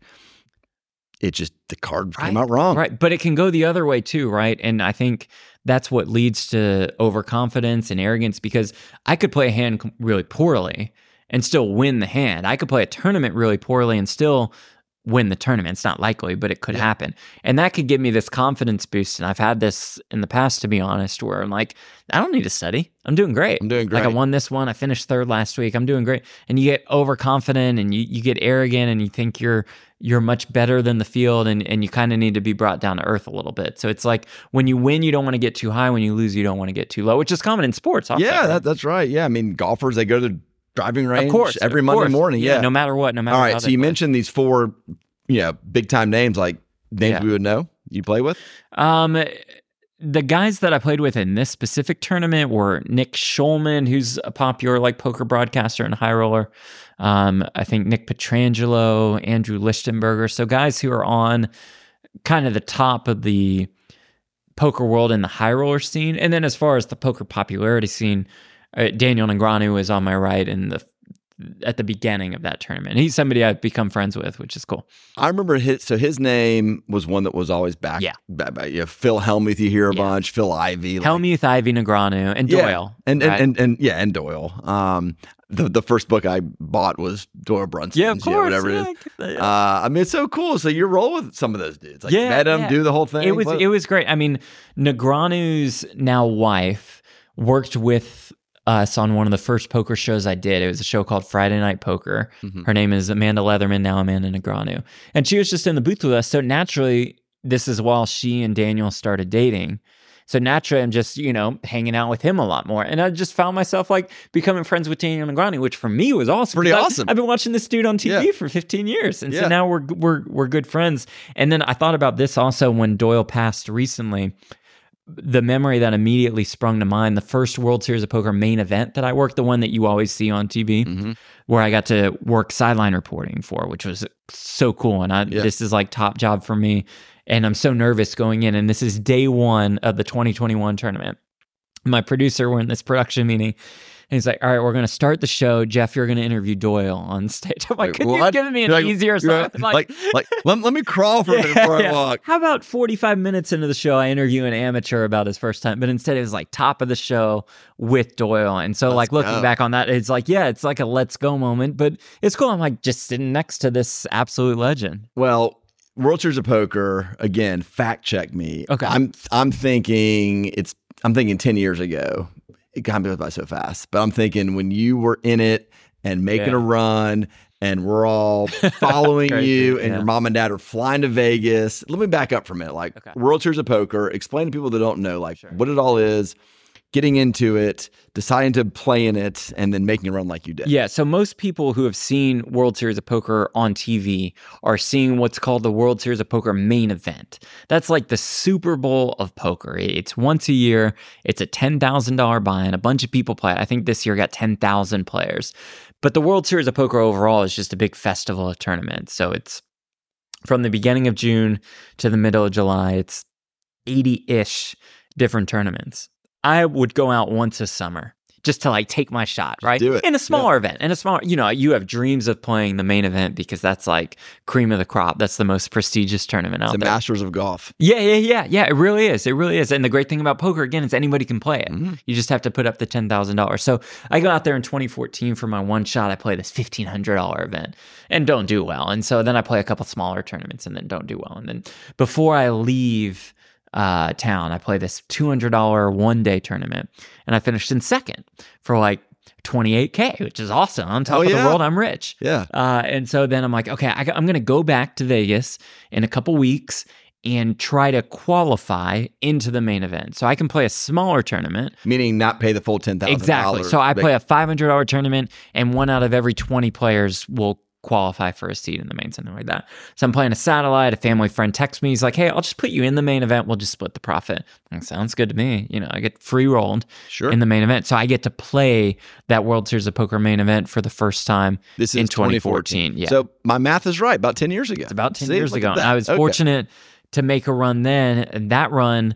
It just the card came Right. out wrong. Right. But it can go the other way too, right? And I think that's what leads to overconfidence and arrogance because I could play a hand really poorly and still win the hand. I could play a tournament really poorly and still win the tournament. It's not likely, but it could happen. And that could give me this confidence boost. And I've had this in the past, to be honest, where I'm like, I don't need to study. I'm doing great. I'm doing great. Like I won this one. I finished third last week. I'm doing great. And you get overconfident and you, you get arrogant and you think you're you're much better than the field and, and you kind of need to be brought down to earth a little bit. So it's like when you win, you don't want to get too high. When you lose, you don't want to get too low, which is common in sports. also, Yeah, that, that's right. Yeah, I mean, golfers they go to driving range of course. every of Monday course. morning. Yeah. No matter what, no matter All right. So you play. mentioned these four, you know, big time names like names Yeah. we would know. You play with? Um, the guys that I played with in this specific tournament were Nick Schulman, who's a popular like poker broadcaster and high roller. Um, I think Nick Petrangelo, Andrew Lichtenberger. So guys who are on kind of the top of the poker world in the high roller scene. And then as far as the poker popularity scene, uh, Daniel Negreanu is on my right in the at the beginning of that tournament. He's somebody I've become friends with, which is cool. I remember his. So his name was one that was always back. Yeah. ba- ba- yeah Phil Helmuth, you hear a Yeah. bunch. Phil Ivey. like- Helmuth, Ivey, Negreanu, and Yeah. Doyle. And and, right? and and yeah, and Doyle. Um, the the first book I bought was Doyle Brunson. yeah, of course. whatever it is. I. Uh, I mean, it's so cool. So you roll with some of those dudes. Like, Yeah, met them, yeah. do the whole thing. it was What- it was great. I mean, Negreanu's now wife worked with us on one of the first poker shows I did. It was a show called Friday Night Poker. Mhm. Her name is Amanda Leatherman, now Amanda Negreanu. And she was just in the booth with us. So naturally, this is while she and Daniel started dating. So naturally, I'm just, you know, hanging out with him a lot more. And I just found myself like becoming friends with Daniel Negreanu, which for me was awesome. Pretty because I- awesome. I've been watching this dude on TV Yeah. for 15 years. And Yeah. so now we're, we're, we're good friends. And then I thought about this also when Doyle passed recently. The memory that immediately sprung to mind, the first World Series of Poker main event that I worked, the one that you always see on TV, Mm-hmm. where I got to work sideline reporting for, which was so cool. And I, Yeah. this is like top job for me. And I'm so nervous going in. And this is day one of the 2021 tournament. My producer, we're in this production meeting. And he's like, all right, we're going to start the show. Jeff, you're going to interview Doyle on (laughs) stage. I'm like, Wait, could you give me an like- easier you're something? Like, like, let, let me crawl for a minute Yeah, (laughs) before I walk. How about 45 minutes into the show, I interview an amateur about his first time, but instead it was like top of the show with Doyle. And so, Let's like, looking go. back on that, it's like, yeah, it's like a let's go moment, but it's cool. I'm like just sitting next to this absolute legend. Well, World Series of Poker again. Fact check me. Okay. I'm I'm thinking it's I'm thinking ten years ago. It got me by so fast, but I'm thinking when you were in it and making Yeah. a run, and we're all (laughs) following Crazy, you, and yeah. your mom and dad are flying to Vegas. Let me back up for a minute. Like Okay. World Series of Poker. Explain to people that don't know, like Sure. what it all is. Getting into it, deciding to play in it, and then making a run like you did. Yeah. So, most people who have seen World Series of Poker on TV are seeing what's called the World Series of Poker main event. That's like the Super Bowl of poker. It's once a year, it's a $10,000 buy in. A bunch of people play. I think this year got 10,000 players. But the World Series of Poker overall is just a big festival of tournaments. So, it's from the beginning of June to the middle of July, it's 80 ish different tournaments. I would go out once a summer just to like take my shot, right? do it. In a smaller event, in a smaller, you know, you have dreams of playing the main event because that's like cream of the crop. That's the most prestigious tournament It's out the there. Masters of Golf. Yeah, yeah, yeah, yeah. It really is. It really is. And the great thing about poker, again, is anybody can play it. Mhm. You just have to put up the ten thousand dollars. So I go out there in 2014 for my one shot. I play this fifteen hundred dollar event and don't do well. And so then I play a couple smaller tournaments and then don't do well. And then before I leave uh, town, I play this two hundred dollar one day tournament, and I finished in second for like. 28k, which is awesome. On top Oh, of yeah. the world, I'm rich. Yeah. Uh, and so then I'm like, okay, I, am going to go back to Vegas in a couple weeks and try to qualify into the main event. So I can play a smaller tournament. Meaning not pay the full ten thousand. Exactly. So I play a $500 tournament, and one out of every 20 players will qualify for a seat in the main, something like that. So I'm playing a satellite. A family friend texts me. He's like, hey, I'll just put you in the main event. We'll just split the profit. Like, Sounds good to me. You know, I get free rolled Sure. in the main event. So I get to play that World Series of Poker main event for the first time This is in 2014. Yeah. So my math is right. About ten years ago. It's about 10 See, years ago. at And that. I was Okay. fortunate to make a run then. And that run,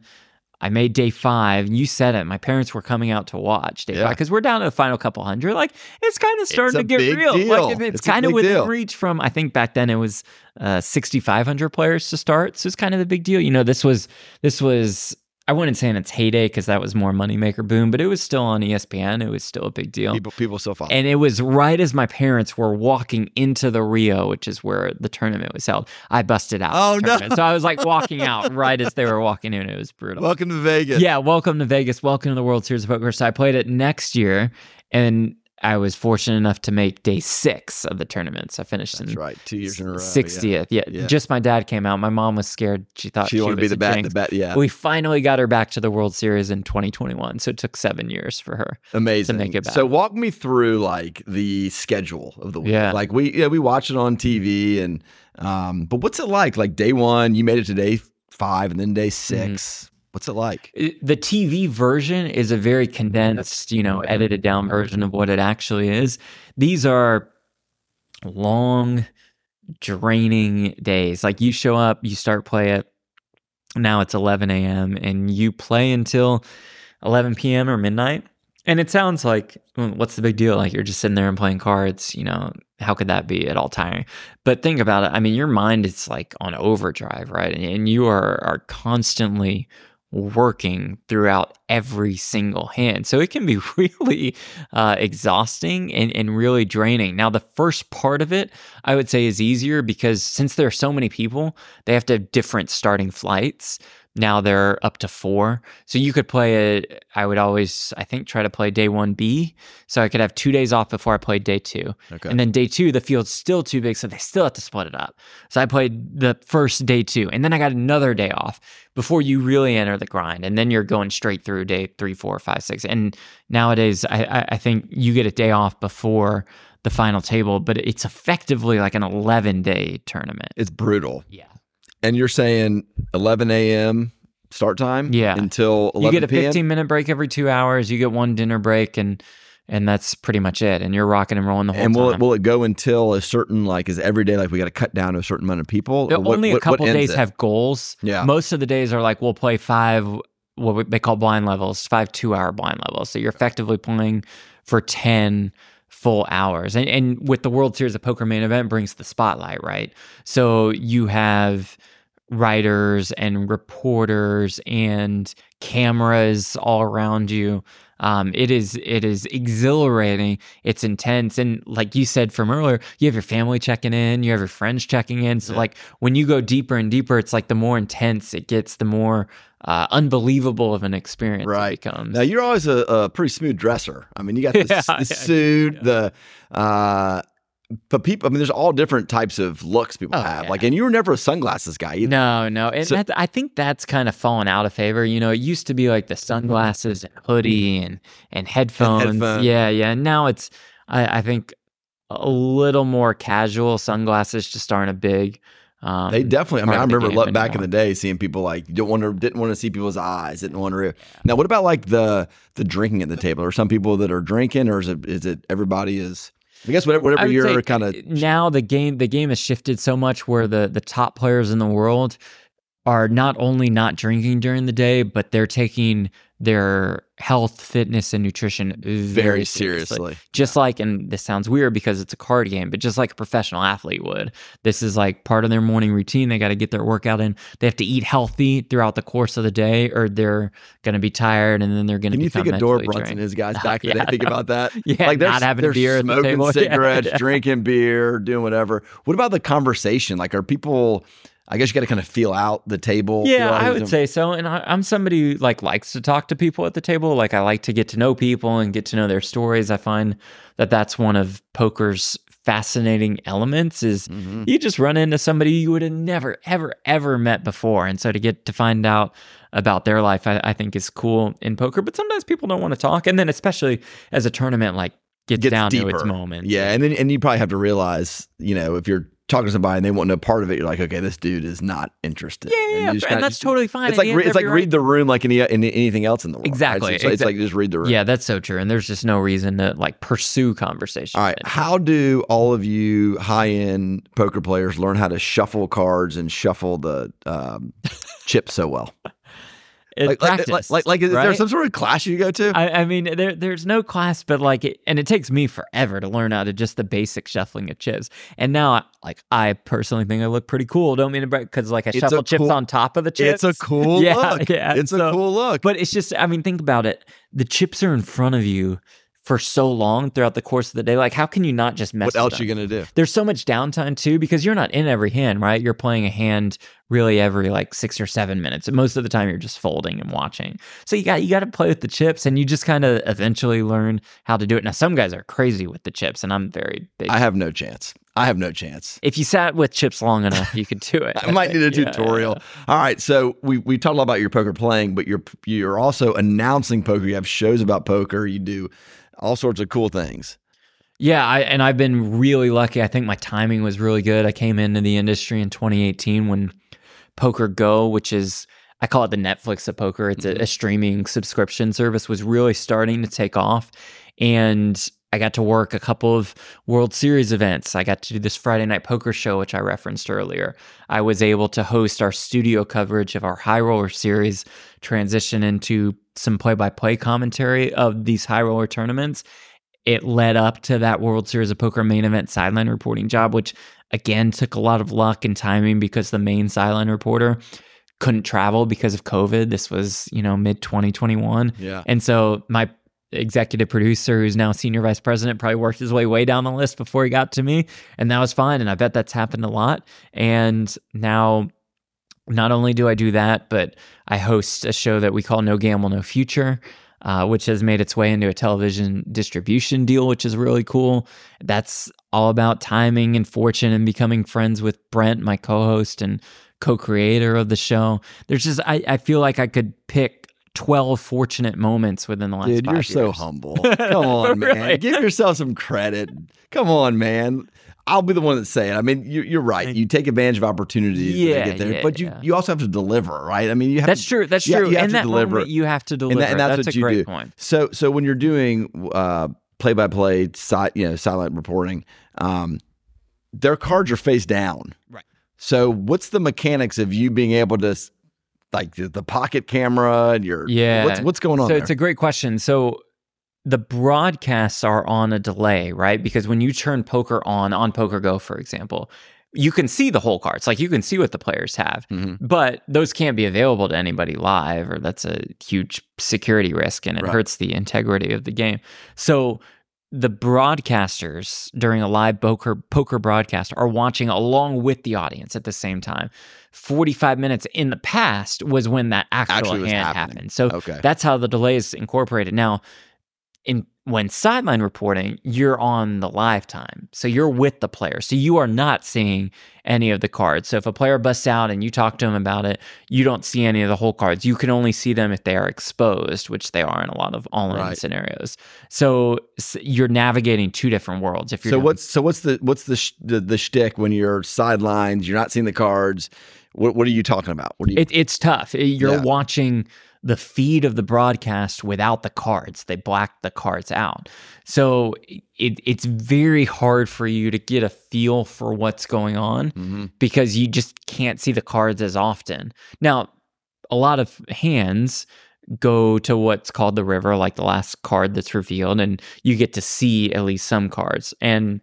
I made day five. And you said it. My parents were coming out to watch day Yeah. five because we're down to the final couple hundred. Like, it's kind of starting to get real. deal. Like, it's, It's kind of within deal. reach from, I think back then it was uh, 6,500 players to start. So it's kind of a big deal. You know, this was, this was, I wouldn't say in its heyday because that was more Moneymaker boom, but it was still on ESPN. It was still a big deal. People, people still follow. And it was right as my parents were walking into the Rio, which is where the tournament was held. I busted out. Oh, no. So I was like walking out (laughs) right as they were walking in. It was brutal. Welcome to Vegas. yeah, welcome to Vegas. Welcome to the World Series of Poker. So I played it next year, and I was fortunate enough to make day six of the tournament. So I finished that's in right. Two years in a row. 60th. Yeah. Yeah. just my dad came out. My mom was scared. She thought She she, wanted to be the bat. The bat. Yeah. We finally got her back to the World Series in 2021. So it took seven years for her. Amazing. to make it back. So walk me through like the schedule of the week. Yeah. Like we yeah we watch it on TV and um but what's it like? Like day one, you made it to day five, and then day Mm-hmm. 6 What's it like? the TV version is a very condensed, you know, edited down version of what it actually is. These are long, draining days. Like you show up, you start play it. Now it's 11 a.m. and you play until 11 p.m. or midnight. And it sounds like, mm, what's the big deal? Like you're just sitting there and playing cards, you know, how could that be at all tiring? But think about it. I mean, your mind is like on overdrive, right? And, and you are are constantly working throughout every single hand. So it can be (laughs) really uh, exhausting and, and really draining. Now, the first part of it, I would say, is easier because since there are so many people, they have to have different starting flights. Now they're up to four. So you could play it. I would always, I think, try to play day one B. So I could have two days off before I played day two. Okay. And then day two, the field's still too big. So they still have to split it up. So I played the first day two. And then I got another day off before you really enter the grind. And then you're going straight through day three, four, five, six. And nowadays, I, I, I think you get a day off before the final table, but it's effectively like an 11 day tournament. It's brutal. Yeah. And you're saying 11 a.m. start time. Yeah. until 11 You get a p.m. 15 minute break every two hours. You get one dinner break, and and that's pretty much it. And you're rocking and rolling the whole and will it, time. will it go until a certain like is every day like we got to cut down to a certain amount of people? What- only a what couple ends days it? have goals. Yeah. Most of the days are like we'll play five what they call blind levels, five two hour blind levels. So you're effectively playing for ten full hours. And and with the World Series of Poker main event brings the spotlight, right? So you have writers and reporters and cameras all around you. Um, it is it is exhilarating. It's intense, and like you said from earlier, you have your family checking in, you have your friends checking in. So like when you go deeper and deeper, it's like the more intense it gets, the more uh, unbelievable of an experience Right. it becomes. Now you're always a, a pretty smooth dresser. I mean, you got the, (laughs) Yeah, the yeah, suit, the uh, but people. I mean, there's all different types of looks people Oh, have. yeah. Like, and you were never a sunglasses guy either. No, no, and So- that, I think that's kind of fallen out of favor. You know, it used to be like the sunglasses and hoodie and and headphones. headphones. Yeah, yeah. And now it's, I, I think, a little more casual. Sunglasses just aren't a big. Um, They definitely. I mean, I remember look, back in the day seeing people like don't want to didn't want to see people's eyes, didn't want to. Now, what about like the the drinking at the table? Are some people that are drinking, or is it is it everybody is? I guess whatever whatever you're kind of now the game the game has shifted so much where the the top players in the world are not only not drinking during the day, but they're taking their health, fitness, and nutrition very, very seriously. seriously. Just like, and this sounds weird because it's a card game, but just like a professional athlete would. This is like part of their morning routine. They got to get their workout in. They have to eat healthy throughout the course of the day, or they're going to be tired, and then they're going to. Can you think of Doyle Brunson and drained. his guys (laughs) back in the Yeah, day? Think about that. (laughs) Yeah, like they're, not having they're beer smoking. (laughs) Yeah, cigarettes, yeah. drinking beer, doing whatever. What about the conversation? Like, are people? I guess you got to kind of feel out the table. Yeah, I would say so. And I, I'm somebody who like likes to talk to people at the table. Like I like to get to know people and get to know their stories. I find that that's one of poker's fascinating elements is Mhm. you just run into somebody you would have never ever ever met before and so to get to find out about their life I, I think is cool in poker but sometimes people don't want to talk and then especially as a tournament like gets, Gets down to deeper. its moments Yeah, and then and you probably have to realize, you know, if you're talking to somebody and they want no part of it, you're like, okay, this dude is not interested. yeah, yeah, you yeah, and kinda- that's totally fine It's like re- it's like every right read the room like any, any anything else in the world. right? Exactly, It's, it's, it's like just read the room. yeah that's so true and there's just no reason to like pursue conversation All right. How do all of you high end poker players learn how to shuffle cards and shuffle the um, (laughs) chips so well? Like, like, practice, like, like, is there some sort of class you go to? I, I mean, there there's no class, but like, it, and it takes me forever to learn how to just the basic shuffling of chips. And now, I, like, I personally think I look pretty cool. Don't mean to brag because like I It's shuffle chips cool- on top of the chips. it's a cool (laughs) yeah, look. Yeah, it's so- a cool look. But it's just, I mean, think about it. The chips are in front of you for so long throughout the course of the day. Like, how can you not just mess? what with else them? you gonna do? there's so much downtime too because you're not in every hand, right? You're playing a hand really every like six or seven minutes. And most of the time you're just folding and watching. So you got you got to play with the chips and you just kind of eventually learn how to do it. Now some guys are crazy with the chips and I'm very big. I have no chance. I have no chance. if you sat with chips long enough, you could do it. (laughs) I might need a (laughs) Yeah, tutorial. All right, so we we talked a lot about your poker playing, but you're you're also announcing poker. You have shows about poker. You do all sorts of cool things. Yeah, I, and I've been really lucky. I think my timing was really good. I came into the industry in 2018 when PokerGo, which is I call it the Netflix of poker. It's a, mm-hmm. a streaming subscription service was really starting to take off, and I got to work a couple of World Series events. I got to do this Friday Night Poker show, which I referenced earlier. I was able to host our studio coverage of our High Roller Series, transition into some play-by-play commentary of these high roller tournaments it led up to that World Series of Poker main event sideline reporting job, which again took a lot of luck and timing because the main sideline reporter couldn't travel because of COVID. This was, you know, mid 2021. Yeah. And so my executive producer, who's now senior vice president, probably worked his way way down the list before he got to me. And that was fine. And I bet that's happened a lot. And now not only do I do that, but I host a show that we call No Gamble, No Future. Uh, which has made its way into a television distribution deal, which is really cool. That's all about timing and fortune and becoming friends with Brent, my co host and co creator of the show. There's just, I, I feel like I could pick 12 fortunate moments within the last Dude, five you're so humble. (laughs) Come on, man. Give yourself some credit. Come on, man. I'll be the one that's saying. I mean, you, you're right. You take advantage of opportunities Yeah, get there, yeah, but you yeah. you also have to deliver, right? I mean, you have That's to, true. That's you true. You have In to that deliver, you have to deliver. and, that, and that's, that's what a you great do. point. So so when you're doing uh, play-by-play, you know, sideline reporting, um, their cards are face down. Right. So what's the mechanics of you being able to, like the, the pocket camera and your Yeah. what's what's going on So there? it's a great question. So the broadcasts are on a delay, right? Because when you turn poker on on PokerGo, for example, you can see the hole cards. Like you can see what the players have, Mhm. but those can't be available to anybody live, or that's a huge security risk and it Right. hurts the integrity of the game. So the broadcasters during a live poker poker broadcast are watching along with the audience at the same time. 45 minutes in the past was when that actual Actually hand happened. So Okay. that's how the delay is incorporated. Now, in when sideline reporting, you're on the live time. So you're with the player. So you are not seeing any of the cards. So if a player busts out and you talk to him about it, you don't see any of the hole cards. You can only see them if they are exposed, which they are in a lot of all-in Right. scenarios. So you're navigating two different worlds. If you're So what's so what's the what's the sh- the, the shtick when you're sidelines? You're not seeing the cards. What what are you talking about? What are you? It, it's tough. You're Yeah. watching the feed of the broadcast without the cards. They black the cards out. So it, it's very hard for you to get a feel for what's going on Mhm. because you just can't see the cards as often. Now, a lot of hands go to what's called the river, like the last card that's revealed, and you get to see at least some cards. And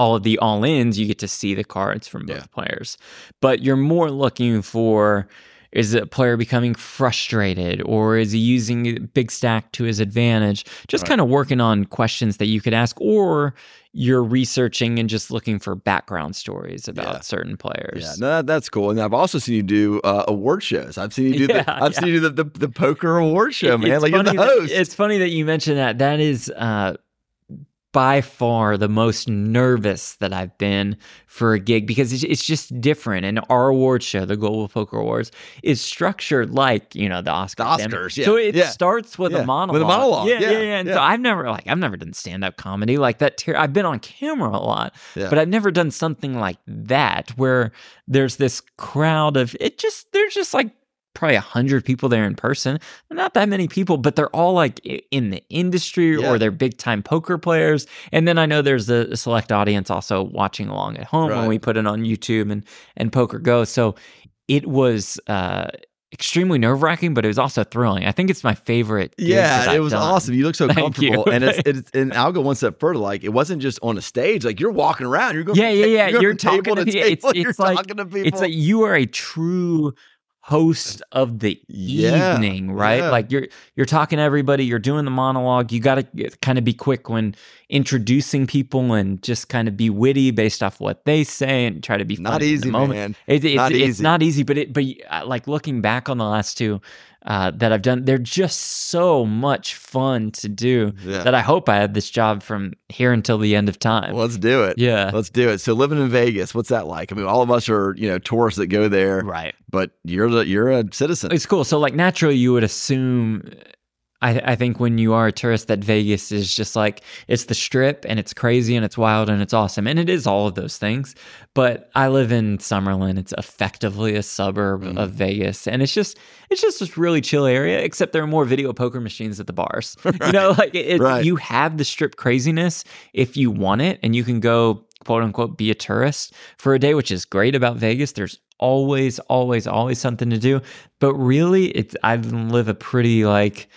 all of the all ins, you get to see the cards from both Yeah. players. But you're more looking for is a player becoming frustrated or is he using a big stack to his advantage? Just Right. kind of working on questions that you could ask, or you're researching and just looking for background stories about Yeah. certain players. Yeah, no, that- that's cool. And I've also seen you do uh, award shows. I've seen you do Yeah, the I've seen you do the, the, the poker award show, man. It's Like you're the funny that- host. it's funny that you mentioned that. That is uh, by far the most nervous that I've been for a gig because it's, it's just different. And our award show, the Global Poker Awards, is structured like you know the Oscars. The Oscars, yeah, So it yeah. starts with Yeah, a with a monologue. monologue, Yeah, yeah, yeah, yeah. And so I've never like I've never done stand up comedy like that. Ter- I've been on camera a lot, but I've never done something like that where there's this crowd of it. Just there's just like probably a hundred people there in person. Not that many people, but they're all like in the industry Yeah. or they're big time poker players. And then I know there's a, select audience also watching along at home Right. when we put it on YouTube and and PokerGo. So it was uh, extremely nerve wracking, but it was also thrilling. I think it's my favorite. yeah, it was done. awesome. You look so (laughs) Thank you. comfortable, and it's, it's and I'll go one step further. Like it wasn't just on a stage; like you're walking around. You're going, Yeah, yeah, yeah. You're, You're from table to to- it's- table. (laughs) you're like- talking to people. It's like you are a true host of the Yeah, evening, right? yeah. Like you're you're talking to everybody, you're doing the monologue. You got to kind of be quick when introducing people and just kind of be witty based off what they say and try to be Not funny in the easy, moment. man. It, it's, Not it's easy. not easy, but it but uh, like looking back on the last two uh, that I've done, they're just so much fun to do Yeah. that I hope I had this job from here until the end of time. Let's do it. yeah. Let's do it. So living in Vegas, what's that like? I mean, all of us are you know tourists that go there, Right. but you're the you're a citizen. It's cool. So, like, naturally, you would assume. I, I think when you are a tourist, that Vegas is just like it's the strip and it's crazy and it's wild and it's awesome and it is all of those things. But I live in Summerlin; it's effectively a suburb Mhm. of Vegas, and it's just it's just this really chill area. Except there are more video poker machines at the bars. (laughs) (laughs) You know, like it, it- Right. you have the strip craziness if you want it, and you can go quote unquote be a tourist for a day, which is great about Vegas. There's always, always, always something to do. But really, it's I live a pretty like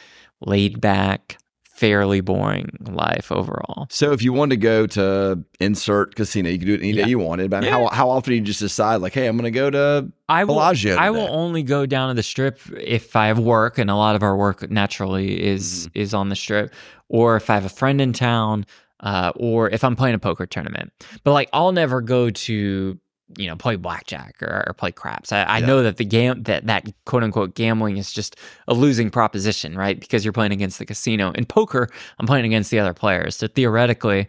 laid back, fairly boring life overall. So if you want to go to insert casino, you can do it any Yeah. day you wanted. But Yeah. how how often do you just decide like, hey, I'm going to go to I will. Bellagio I today. will only go down to the strip if I have work, and a lot of our work naturally is Mm-hmm. is on the strip, or if I have a friend in town, uh, or if I'm playing a poker tournament. But like, I'll never go to you know play blackjack or, or play craps. I, I Yeah. know that the gam that that quote unquote gambling is just a losing proposition, right? Because you're playing against the casino. In poker, I'm playing against the other players. So theoretically,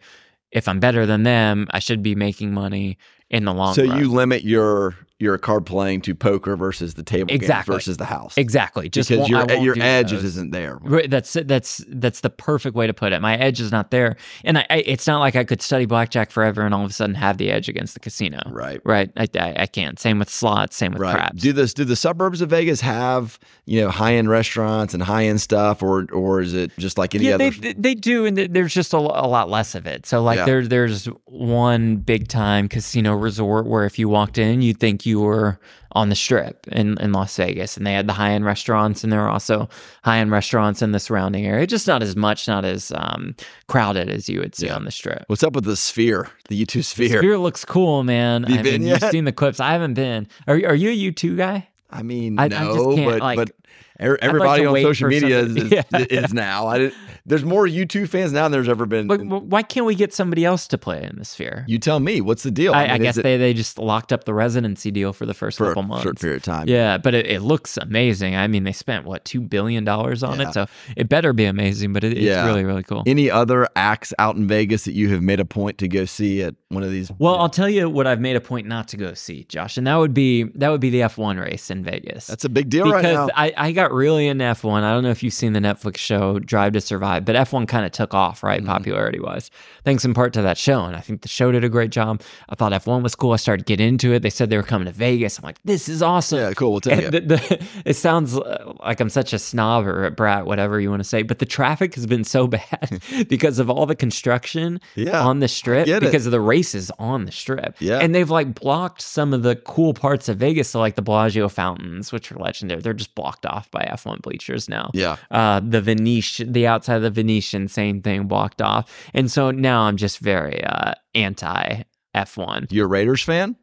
if I'm better than them, I should be making money in the long run. so run. you limit your you're a card playing to poker versus the table Exactly. versus the house. Exactly. Just because your your edge those. isn't there. Right, That's that's that's the perfect way to put it. My edge is not there, and I, I, it's not like I could study blackjack forever and all of a sudden have the edge against the casino. Right. Right. I, I, I can't. Same with slots. Same with Right. craps. Do this? Do the suburbs of Vegas have you know high end restaurants and high end stuff, or or is it just like any yeah, other? they they do, and there's just a, a lot less of it. So like Yeah. there there's one big time casino resort where if you walked in, you'd think you were on the strip in, in Las Vegas, and they had the high end restaurants, and there are also high end restaurants in the surrounding area. Just not as much, not as um, crowded as you would see Yeah. on the strip. What's up with the Sphere, the U2 Sphere? The sphere looks cool, man. Have you I been mean, you've seen the clips. I haven't been. Are are you a U two guy? I mean, I- I just can't, but like- but everybody to on social media is, is, (laughs) Yeah. is now. I didn't, there's more U2 fans now than there's ever been. But wh- why can't we get somebody else to play in the Sphere? you tell me, what's the deal? I, mean, I guess it they, they just locked up the residency deal for the first for couple a months. short period of time. Yeah, but it, it looks amazing. I mean, they spent what two billion dollars on Yeah. it, so it better be amazing. But it, Yeah. it's really really cool. Any other acts out in Vegas that you have made a point to go see at one of these? well, I'll tell you what I've made a point not to go see, Josh, and that would be that would be the F1 race in Vegas. that's a big deal right because now. I, I got really into F1. I don't know if you've seen the Netflix show Drive to Survive, but F1 kind of took off, right, Mm-hmm. popularity wise, thanks in part to that show. And I think the show did a great job. I thought F1 was cool. I started getting into it. They said they were coming to Vegas. I'm like, this is awesome. yeah, cool. We'll tell you. The, the, (laughs) it sounds uh, like I'm such a snob or a brat, whatever you want to say, but the traffic has been so (laughs) bad (laughs) because of all the construction Yeah, on the strip, get it. because of the races on the strip. Yeah. And they've like blocked some of the cool parts of Vegas, so like the Bellagio fountains, which are legendary. They're just blocked off by F1 bleachers now. yeah, Uh, the Venetian, the outside of the Venetian, same thing, blocked off. And so now I'm just very uh, anti F1. You're a Raiders fan?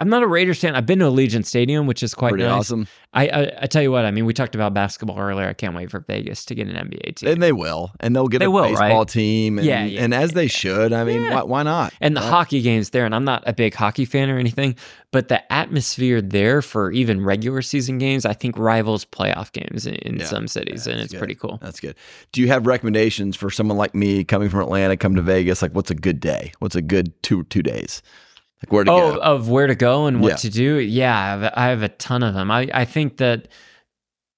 I'm not a Raiders fan. I've been to Allegiant Stadium, which is quite Pretty nice. awesome. I, I I tell you what, I mean, we talked about basketball earlier. I can't wait for Vegas to get an NBA team. And they will, and they'll get They a will, baseball right? team, and, Yeah, yeah, and as yeah, they yeah. should. I mean, why, why not? and the Right? hockey games there, and I'm not a big hockey fan or anything, but the atmosphere there for even regular season games, I think rivals playoff games in, in some cities, and it's good. pretty cool. That's good. Do you have recommendations for someone like me coming from Atlanta, come to Vegas? Like, what's a good day? What's a good two two days? Like, where to Oh, go? of where to go and what Yeah. to do? Yeah, I have, I have a ton of them. I, I think that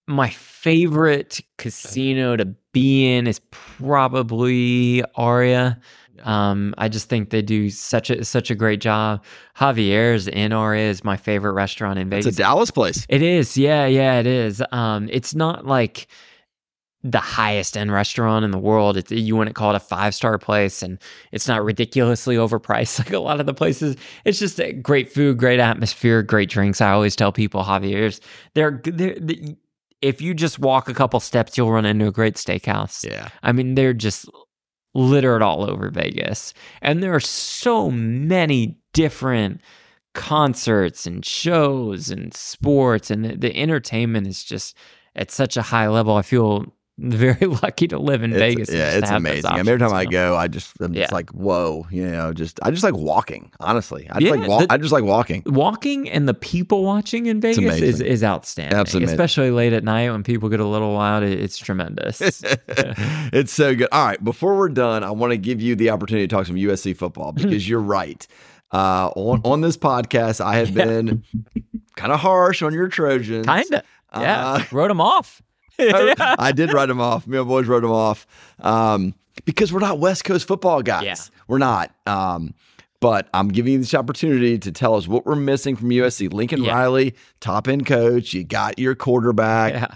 my favorite casino to be in is probably Aria. Um, I just think they do such a such a great job. Javier's in Aria is my favorite restaurant in Vegas. It's a Dallas place. It is, yeah, yeah, it is. Um, it's not like the highest end restaurant in the world. It's, you wouldn't call it a five star place, and it's not ridiculously overpriced (laughs) like a lot of the places. It's just a great food, great atmosphere, great drinks. I always tell people Javier's. They're, they're, they if you just walk a couple steps, you'll run into a great steakhouse. Yeah. I mean, they're just littered all over Vegas. And there are so many different concerts and shows and sports, and the, the entertainment is just at such a high level. I feel (laughs) very lucky to live in It's- Vegas. yeah, it's amazing. I mean, every time I options, you know? go, I just I'm just like, whoa, you know, just I just like walking. Honestly, I just Yeah, like walk. the- I just like walking. Walking and the people watching in Vegas is, is outstanding, amazing. especially late at night when people get a little wild. It, it's tremendous. (laughs) it's so good. All right, before we're done, I want to give you the opportunity to talk some USC football because you're right. Uh, on (laughs) on this podcast, I have Yeah. been kind of harsh on your Trojans. Kinda, yeah. Uh, Wrote them off. (laughs) I, I did write them off. Me and my boys wrote them off um, because we're not West Coast football guys. Yeah. We're not. Um, but I'm giving you this opportunity to tell us what we're missing from USC. Lincoln Yeah. Riley, top end coach. You got your quarterback. Yeah.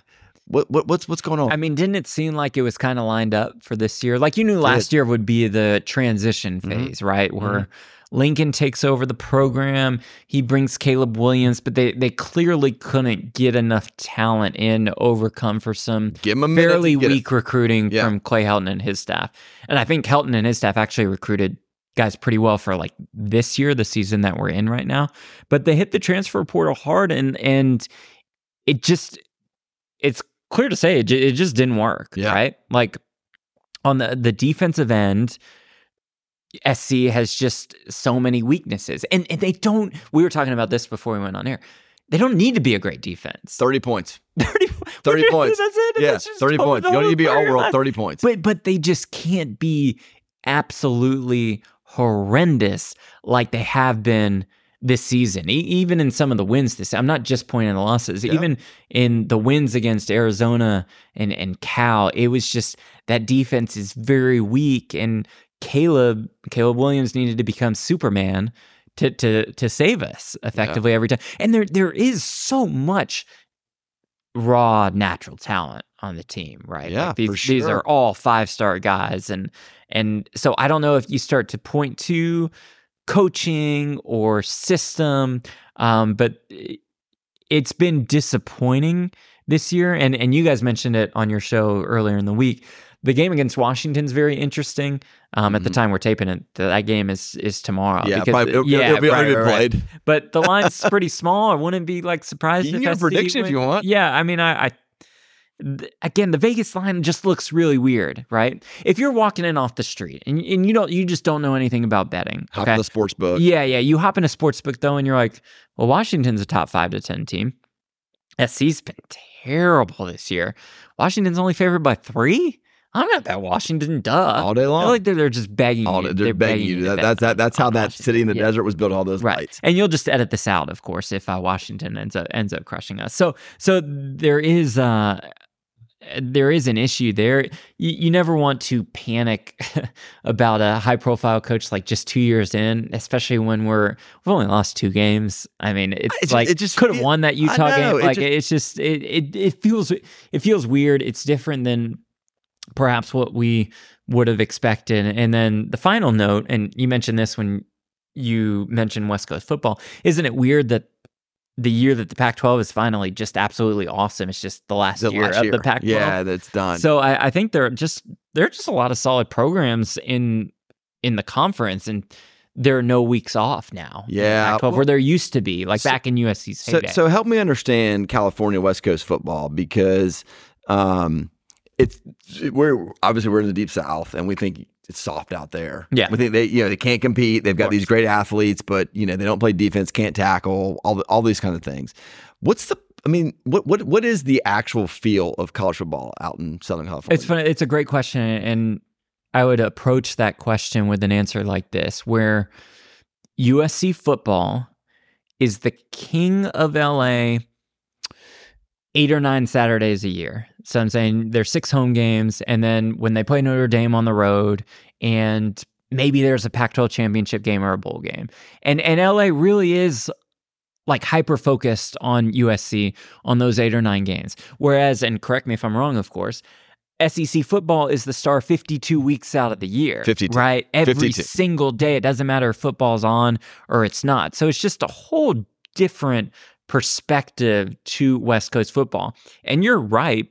What, what what's what's going on? I mean, didn't it seem like it was kind of lined up for this year? Like you knew last year would be the transition Mhm. phase, right? Where Lincoln takes over the program. He brings Caleb Williams, but they they clearly couldn't get enough talent in to overcome for some Give him a fairly weak recruiting Yeah. from Clay Helton and his staff. And I think Helton and his staff actually recruited guys pretty well for like this year, the season that we're in right now. But they hit the transfer portal hard and and it just it's clear to say it, it just didn't work, Yeah. right? Like on the the defensive end SC has just so many weaknesses. And, and they don't we were talking about this before we went on air. They don't need to be a great defense. 30 points. (laughs) 30, 30 (laughs) points. That's it. Yeah, That's 30 points. You don't need to be all world, 30 points. But but they just can't be absolutely horrendous like they have been this season, e- even in some of the wins this. I'm not just pointing the losses. Even in the wins against Arizona and and Cal, it was just that defense is very weak, and Caleb Caleb Williams needed to become Superman to to to save us effectively every time. And there there is so much raw natural talent on the team, right? Yeah, Like these for these are all five star guys, and and so I don't know if you start to point to coaching or system, um, but it's been disappointing this year. And and you guys mentioned it on your show earlier in the week. The game against Washington's very interesting. Um, At the time we're taping it, that game is is tomorrow. Mm-hmm. Yeah, because- probably, it'll, yeah, it'll be right, already right, right. played. But the (laughs) line's pretty small. I wouldn't be like surprised if You if can give a prediction if you want. Yeah, I mean, I, I th- again, the Vegas line just looks really weird, right? If you're walking in off the street and and you don't, you just don't know anything about betting. Hop okay? in the sports book. Yeah, yeah. You hop in a sports book though, and you're like, well, Washington's a top five to ten team. SC's been terrible this year. Washington's only favored by three. I'm not that Washington. Duh. All day long. like they're, they're just begging All you. day, they're begging you. That, that's that, that's how that Washington. city in the Yeah. desert was built. All those Right, lights. and you'll just edit this out, of course, if uh, Washington ends up ends up crushing us. So, so there is uh, there is an issue there. You, you never want to panic (laughs) about a high profile coach like just two years in, especially when we're we've only lost two games. I mean, it's It like it just could have won that Utah know, game. it Like just- it's just it, it it feels it feels weird. It's different than perhaps what we would have expected. And then the final note, and you mentioned this when you mentioned West Coast football, isn't it weird that the year that the Pac-12 is finally just absolutely awesome? It's just the last The year last of year. the Pac-12. Yeah, that's done. So I, I think there are just there are just a lot of solid programs in in the conference, and there are no weeks off now. Yeah, Pac-12 well- where there used to be, like So- back in USC's So, so help me understand California West Coast football because um, it's we're obviously we're in the deep South and we think it's soft out there. Yeah. we think they you know they can't compete. They've got these great athletes, but you know they don't play defense, can't tackle, all the, all these kind of things. What's the I mean, what what what is the actual feel of college football out in Southern California? It's funny. It's a great question, and I would approach that question with an answer like this: where USC football is the king of LA eight or nine Saturdays a year. So I'm saying there's six home games, and then when they play Notre Dame on the road, and maybe there's a Pac-12 championship game or a bowl game, and and LA really is like hyper focused on USC on those eight or nine games. Whereas, and correct me if I'm wrong, of course, SEC football is the star 52 weeks out of the year. 52. Right? Every 52. single day. It doesn't matter if football's on or it's not. So it's just a whole different perspective to West Coast football. And you're right.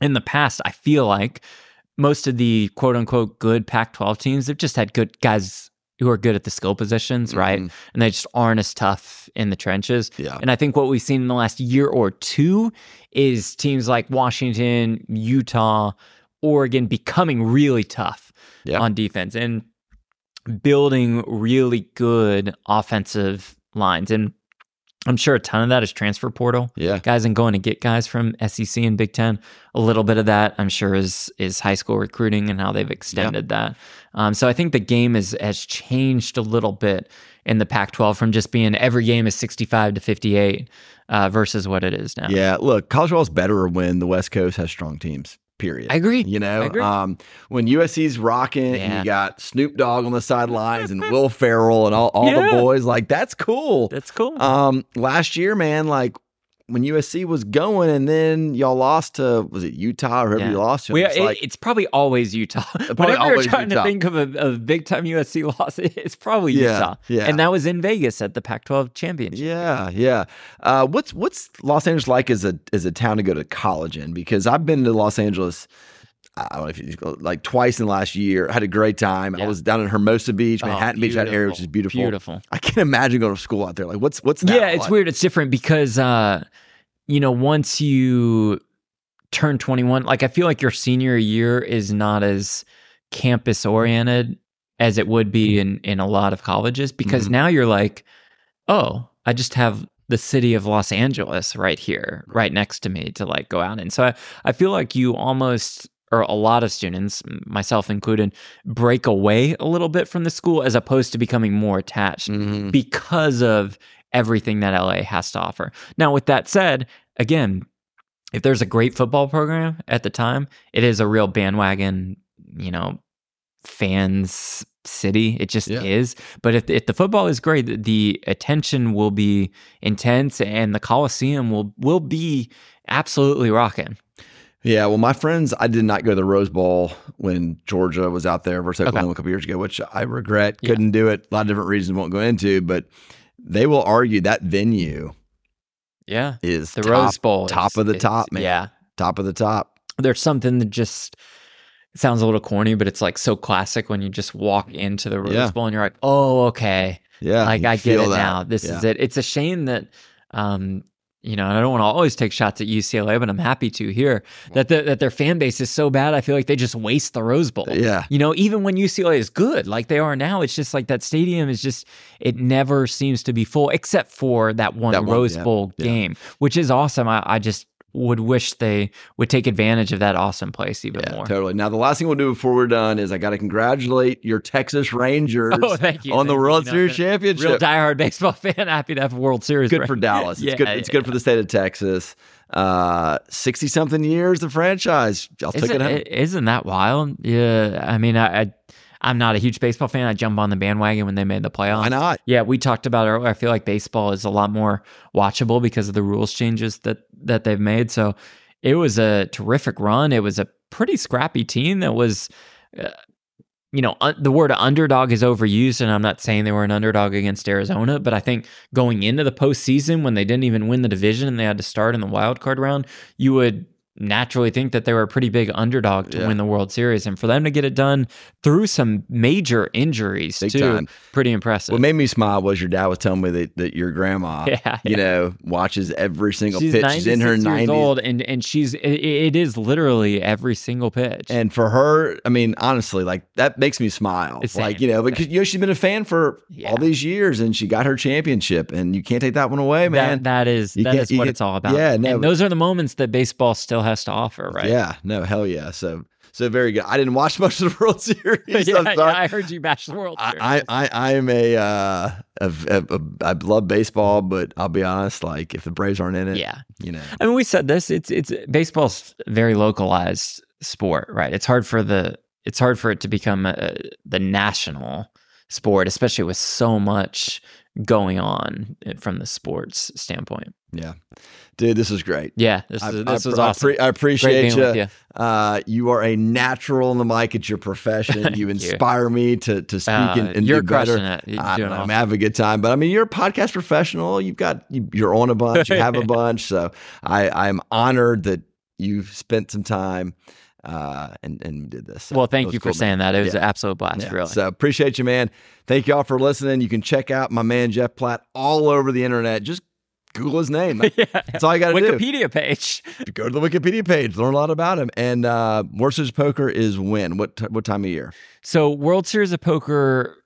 In the past, I feel like most of the quote unquote good Pac 12 teams have just had good guys who are good at the skill positions, right? Mhm. And they just aren't as tough in the trenches. Yeah. And I think what we've seen in the last year or two is teams like Washington, Utah, Oregon becoming really tough Yeah. on defense and building really good offensive lines. And I'm sure a ton of that is transfer portal Yeah. guys and going to get guys from SEC and Big Ten. A little bit of that, I'm sure, is is high school recruiting and how they've extended that. Um, so I think the game is has changed a little bit in the Pac-12 from just being every game is 65 to 58 uh, versus what it is now. Yeah, look, college football is better when the West Coast has strong teams. Period. I agree. You know, agree. Um, when USC's rocking and Yeah. you got Snoop Dogg on the sidelines and (laughs) Will Ferrell and all, all Yeah. the boys, like that's cool. That's cool. Um, last year, man, like when USC was going and then y'all lost to was it Utah or whoever Yeah. you lost to? We, It's it- like, it's probably always Utah. (laughs) Probably Whenever you're trying Utah. to think of a, a big time USC (laughs) loss, it's probably Yeah, Utah. yeah. And that was in Vegas at the Pac-12 championship. Yeah, yeah. Uh, what's what's Los Angeles like as a as a town to go to college in? Because I've been to Los Angeles. I don't know if you like twice in the last year. I had a great time. I was down in Hermosa Beach, Oh, Manhattan Beach, that area, which is beautiful. Beautiful. I can't imagine going to school out there. Like, what's what's that yeah it's like? weird it's different because uh you know once you turn 21 like i feel like your senior year is not as campus oriented as it would be in in a lot of colleges because Mhm. now you're like oh i just have the city of los angeles right here right next to me to like go out in so i, I feel like you almost or a lot of students, myself included, break away a little bit from the school as opposed to becoming more attached Mhm. because of everything that LA has to offer. Now, with that said, again, if there's a great football program at the time, it is a real bandwagon, you know, fans city. It just Yeah. is. But if, if the football is great, the- the attention will be intense and the Coliseum will will be absolutely rocking. Yeah, well, my friends, I did not go to the Rose Bowl when Georgia was out there versus Okay. Oklahoma a couple years ago, which I regret. Yeah. Couldn't do it. A lot of different reasons won't go into, but they will argue that venue Yeah. is The top, Rose Bowl. top is- of the top, man. Yeah. top of the top. there's something that just sounds a little corny, but it's like so classic when you just walk into the Rose Yeah. Bowl and you're like, oh, okay, Yeah, like I get it that. now. This Yeah. is it. It's a shame that, um, you know, and I don't want to always take shots at UCLA, but I'm happy to here that the, that their fan base is so bad. I feel like they just waste the Rose Bowl. Yeah. You know, even when UCLA is good, like they are now, it's just like that stadium is just it never seems to be full, except for that one That one, Rose yeah, Bowl yeah. game, which is awesome. I, I just would wish they would take advantage of that awesome place even Yeah, more. totally. Now, the last thing we'll do before we're done is I got to congratulate your Texas Rangers (laughs) Oh, thank you. on the Thank you. World You know, Series championship. Real diehard baseball (laughs) fan, happy to have a World Series. good right? for Dallas. It's (laughs) Yeah, good. It's yeah, good for the state of Texas. Uh, sixty something years the franchise. I'll take Isn't, it home. isn't that wild? Yeah, I mean, I, I I'm not a huge baseball fan. I jump on the bandwagon when they made the playoffs. Why not? Yeah, we talked about earlier. I feel like baseball is a lot more watchable because of the rules changes that that they've made. So it was a terrific run. It was a pretty scrappy team that was. Uh, you know, un- the word underdog is overused, and I'm not saying they were an underdog against Arizona, but I think going into the postseason when they didn't even win the division and they had to start in the wild card round, you would naturally think that they were a pretty big underdog to Yeah. win the World Series. And for them to get it done through some major injuries, Big too, time. pretty impressive. What made me smile was your dad was telling me that, that your grandma, (laughs) Yeah, you yeah. know, watches every single she's pitch. She's in her years nineties, old, and and she's it, it is literally every single pitch. and for her, I mean, honestly, like that makes me smile. Same, like you know, because you know she's been a fan for all these years, and she got her championship, and you can't take that one away, man. that, that is You that you what it's all about. yeah, no, and those are the moments that baseball still has to offer, right? Yeah, no, hell yeah. So, so very good. I didn't watch (laughs) much of the World Series. (laughs) yeah, yeah. I heard you bash the World Series. I, I, I am a, uh, a, a, a, I love baseball, but I'll be honest, like if the Braves aren't in it, yeah. you know, I mean, we said this. It's it's baseball's very localized sport, right? It's hard for the it's hard for it to become a, the national sport, especially with so much going on from the sports standpoint. Yeah, dude, this is great. Yeah, this I, is I- this was I awesome. I appreciate you. you. Uh, you are a natural in the mic. It's your profession. (laughs) You you. inspire me to to speak Uh, and, and you're do better. it. You're I doing don't know, I'm awesome. having a good time, but I mean, you're a podcast professional. You've got you, you're on a bunch. You have a (laughs) bunch, so I I'm honored that you've spent some time uh, and and did this. So Well, thank you for cool, man. saying that. It was Yeah. an absolute blast, Yeah. really. So appreciate you, man. Thank y'all for listening. You can check out my man Jeff Platt all over the internet. Just Google his name. (laughs) yeah. That's all you got to do. Wikipedia page. (laughs) Go to the Wikipedia page, learn a lot about him. And uh, World Series of Poker is when? What t- what time of year? So, World Series of Poker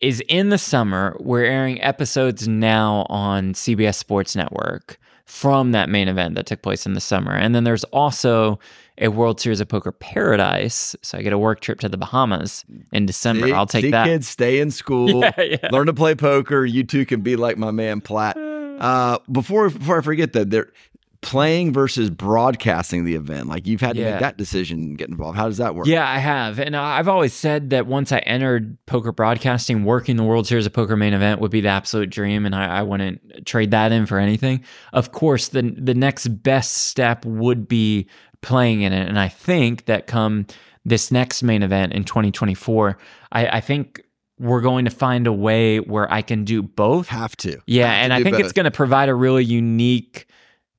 is in the summer. We're airing episodes now on CBS Sports Network from that main event that took place in the summer. And then there's also a World Series of Poker Paradise. So I get a work trip to the Bahamas in December. See- I'll take see that. Kids, stay in school. (laughs) Yeah, yeah. Learn to play poker. You too can be like my man Platt. Uh, before before I forget that, they're playing versus broadcasting the event. Like you've had to Yeah. make that decision and get involved. How does that work? Yeah, I have. And I've always said that once I entered poker broadcasting, working the World Series of Poker main event would be the absolute dream. And I, I wouldn't trade that in for anything. Of course, the, the next best step would be playing in it. And I think that come this next main event in 2024, I, I think we're going to find a way where I can do both. Have to. Yeah, Have to and I do think it's going to provide a really unique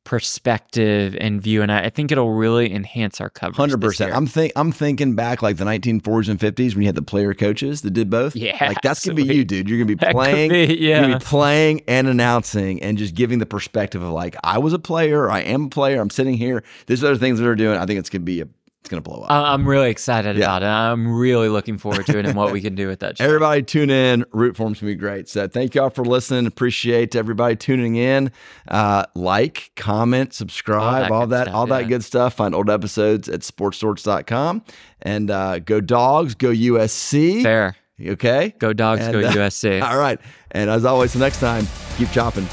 perspective and view, and I, I think it'll really enhance our coverage. 100%. I'm think I'm thinking back like the 1940s and 50s when you had the player coaches that did both. Yeah, like that's gonna be you, dude. You're gonna be playing. be, You're yeah. gonna be playing and announcing and just giving the perspective of like I was a player. I am a player. I'm sitting here. These are the things that are doing. I think it's gonna be a it's going to blow up. I'm really excited about it. I'm really looking forward to it and what we can do with that. (laughs) Show. Everybody tune in. Root Form's gonna be great. So thank y'all for listening. Appreciate everybody tuning in. Uh, like, comment, subscribe, all that, all that, stuff, yeah. good stuff. Find old episodes at sportsorts.com. And uh, go dogs, go USC. Fair. Okay. Go dogs, And, go uh, USC. (laughs) All right. And as always, the next time, keep chopping.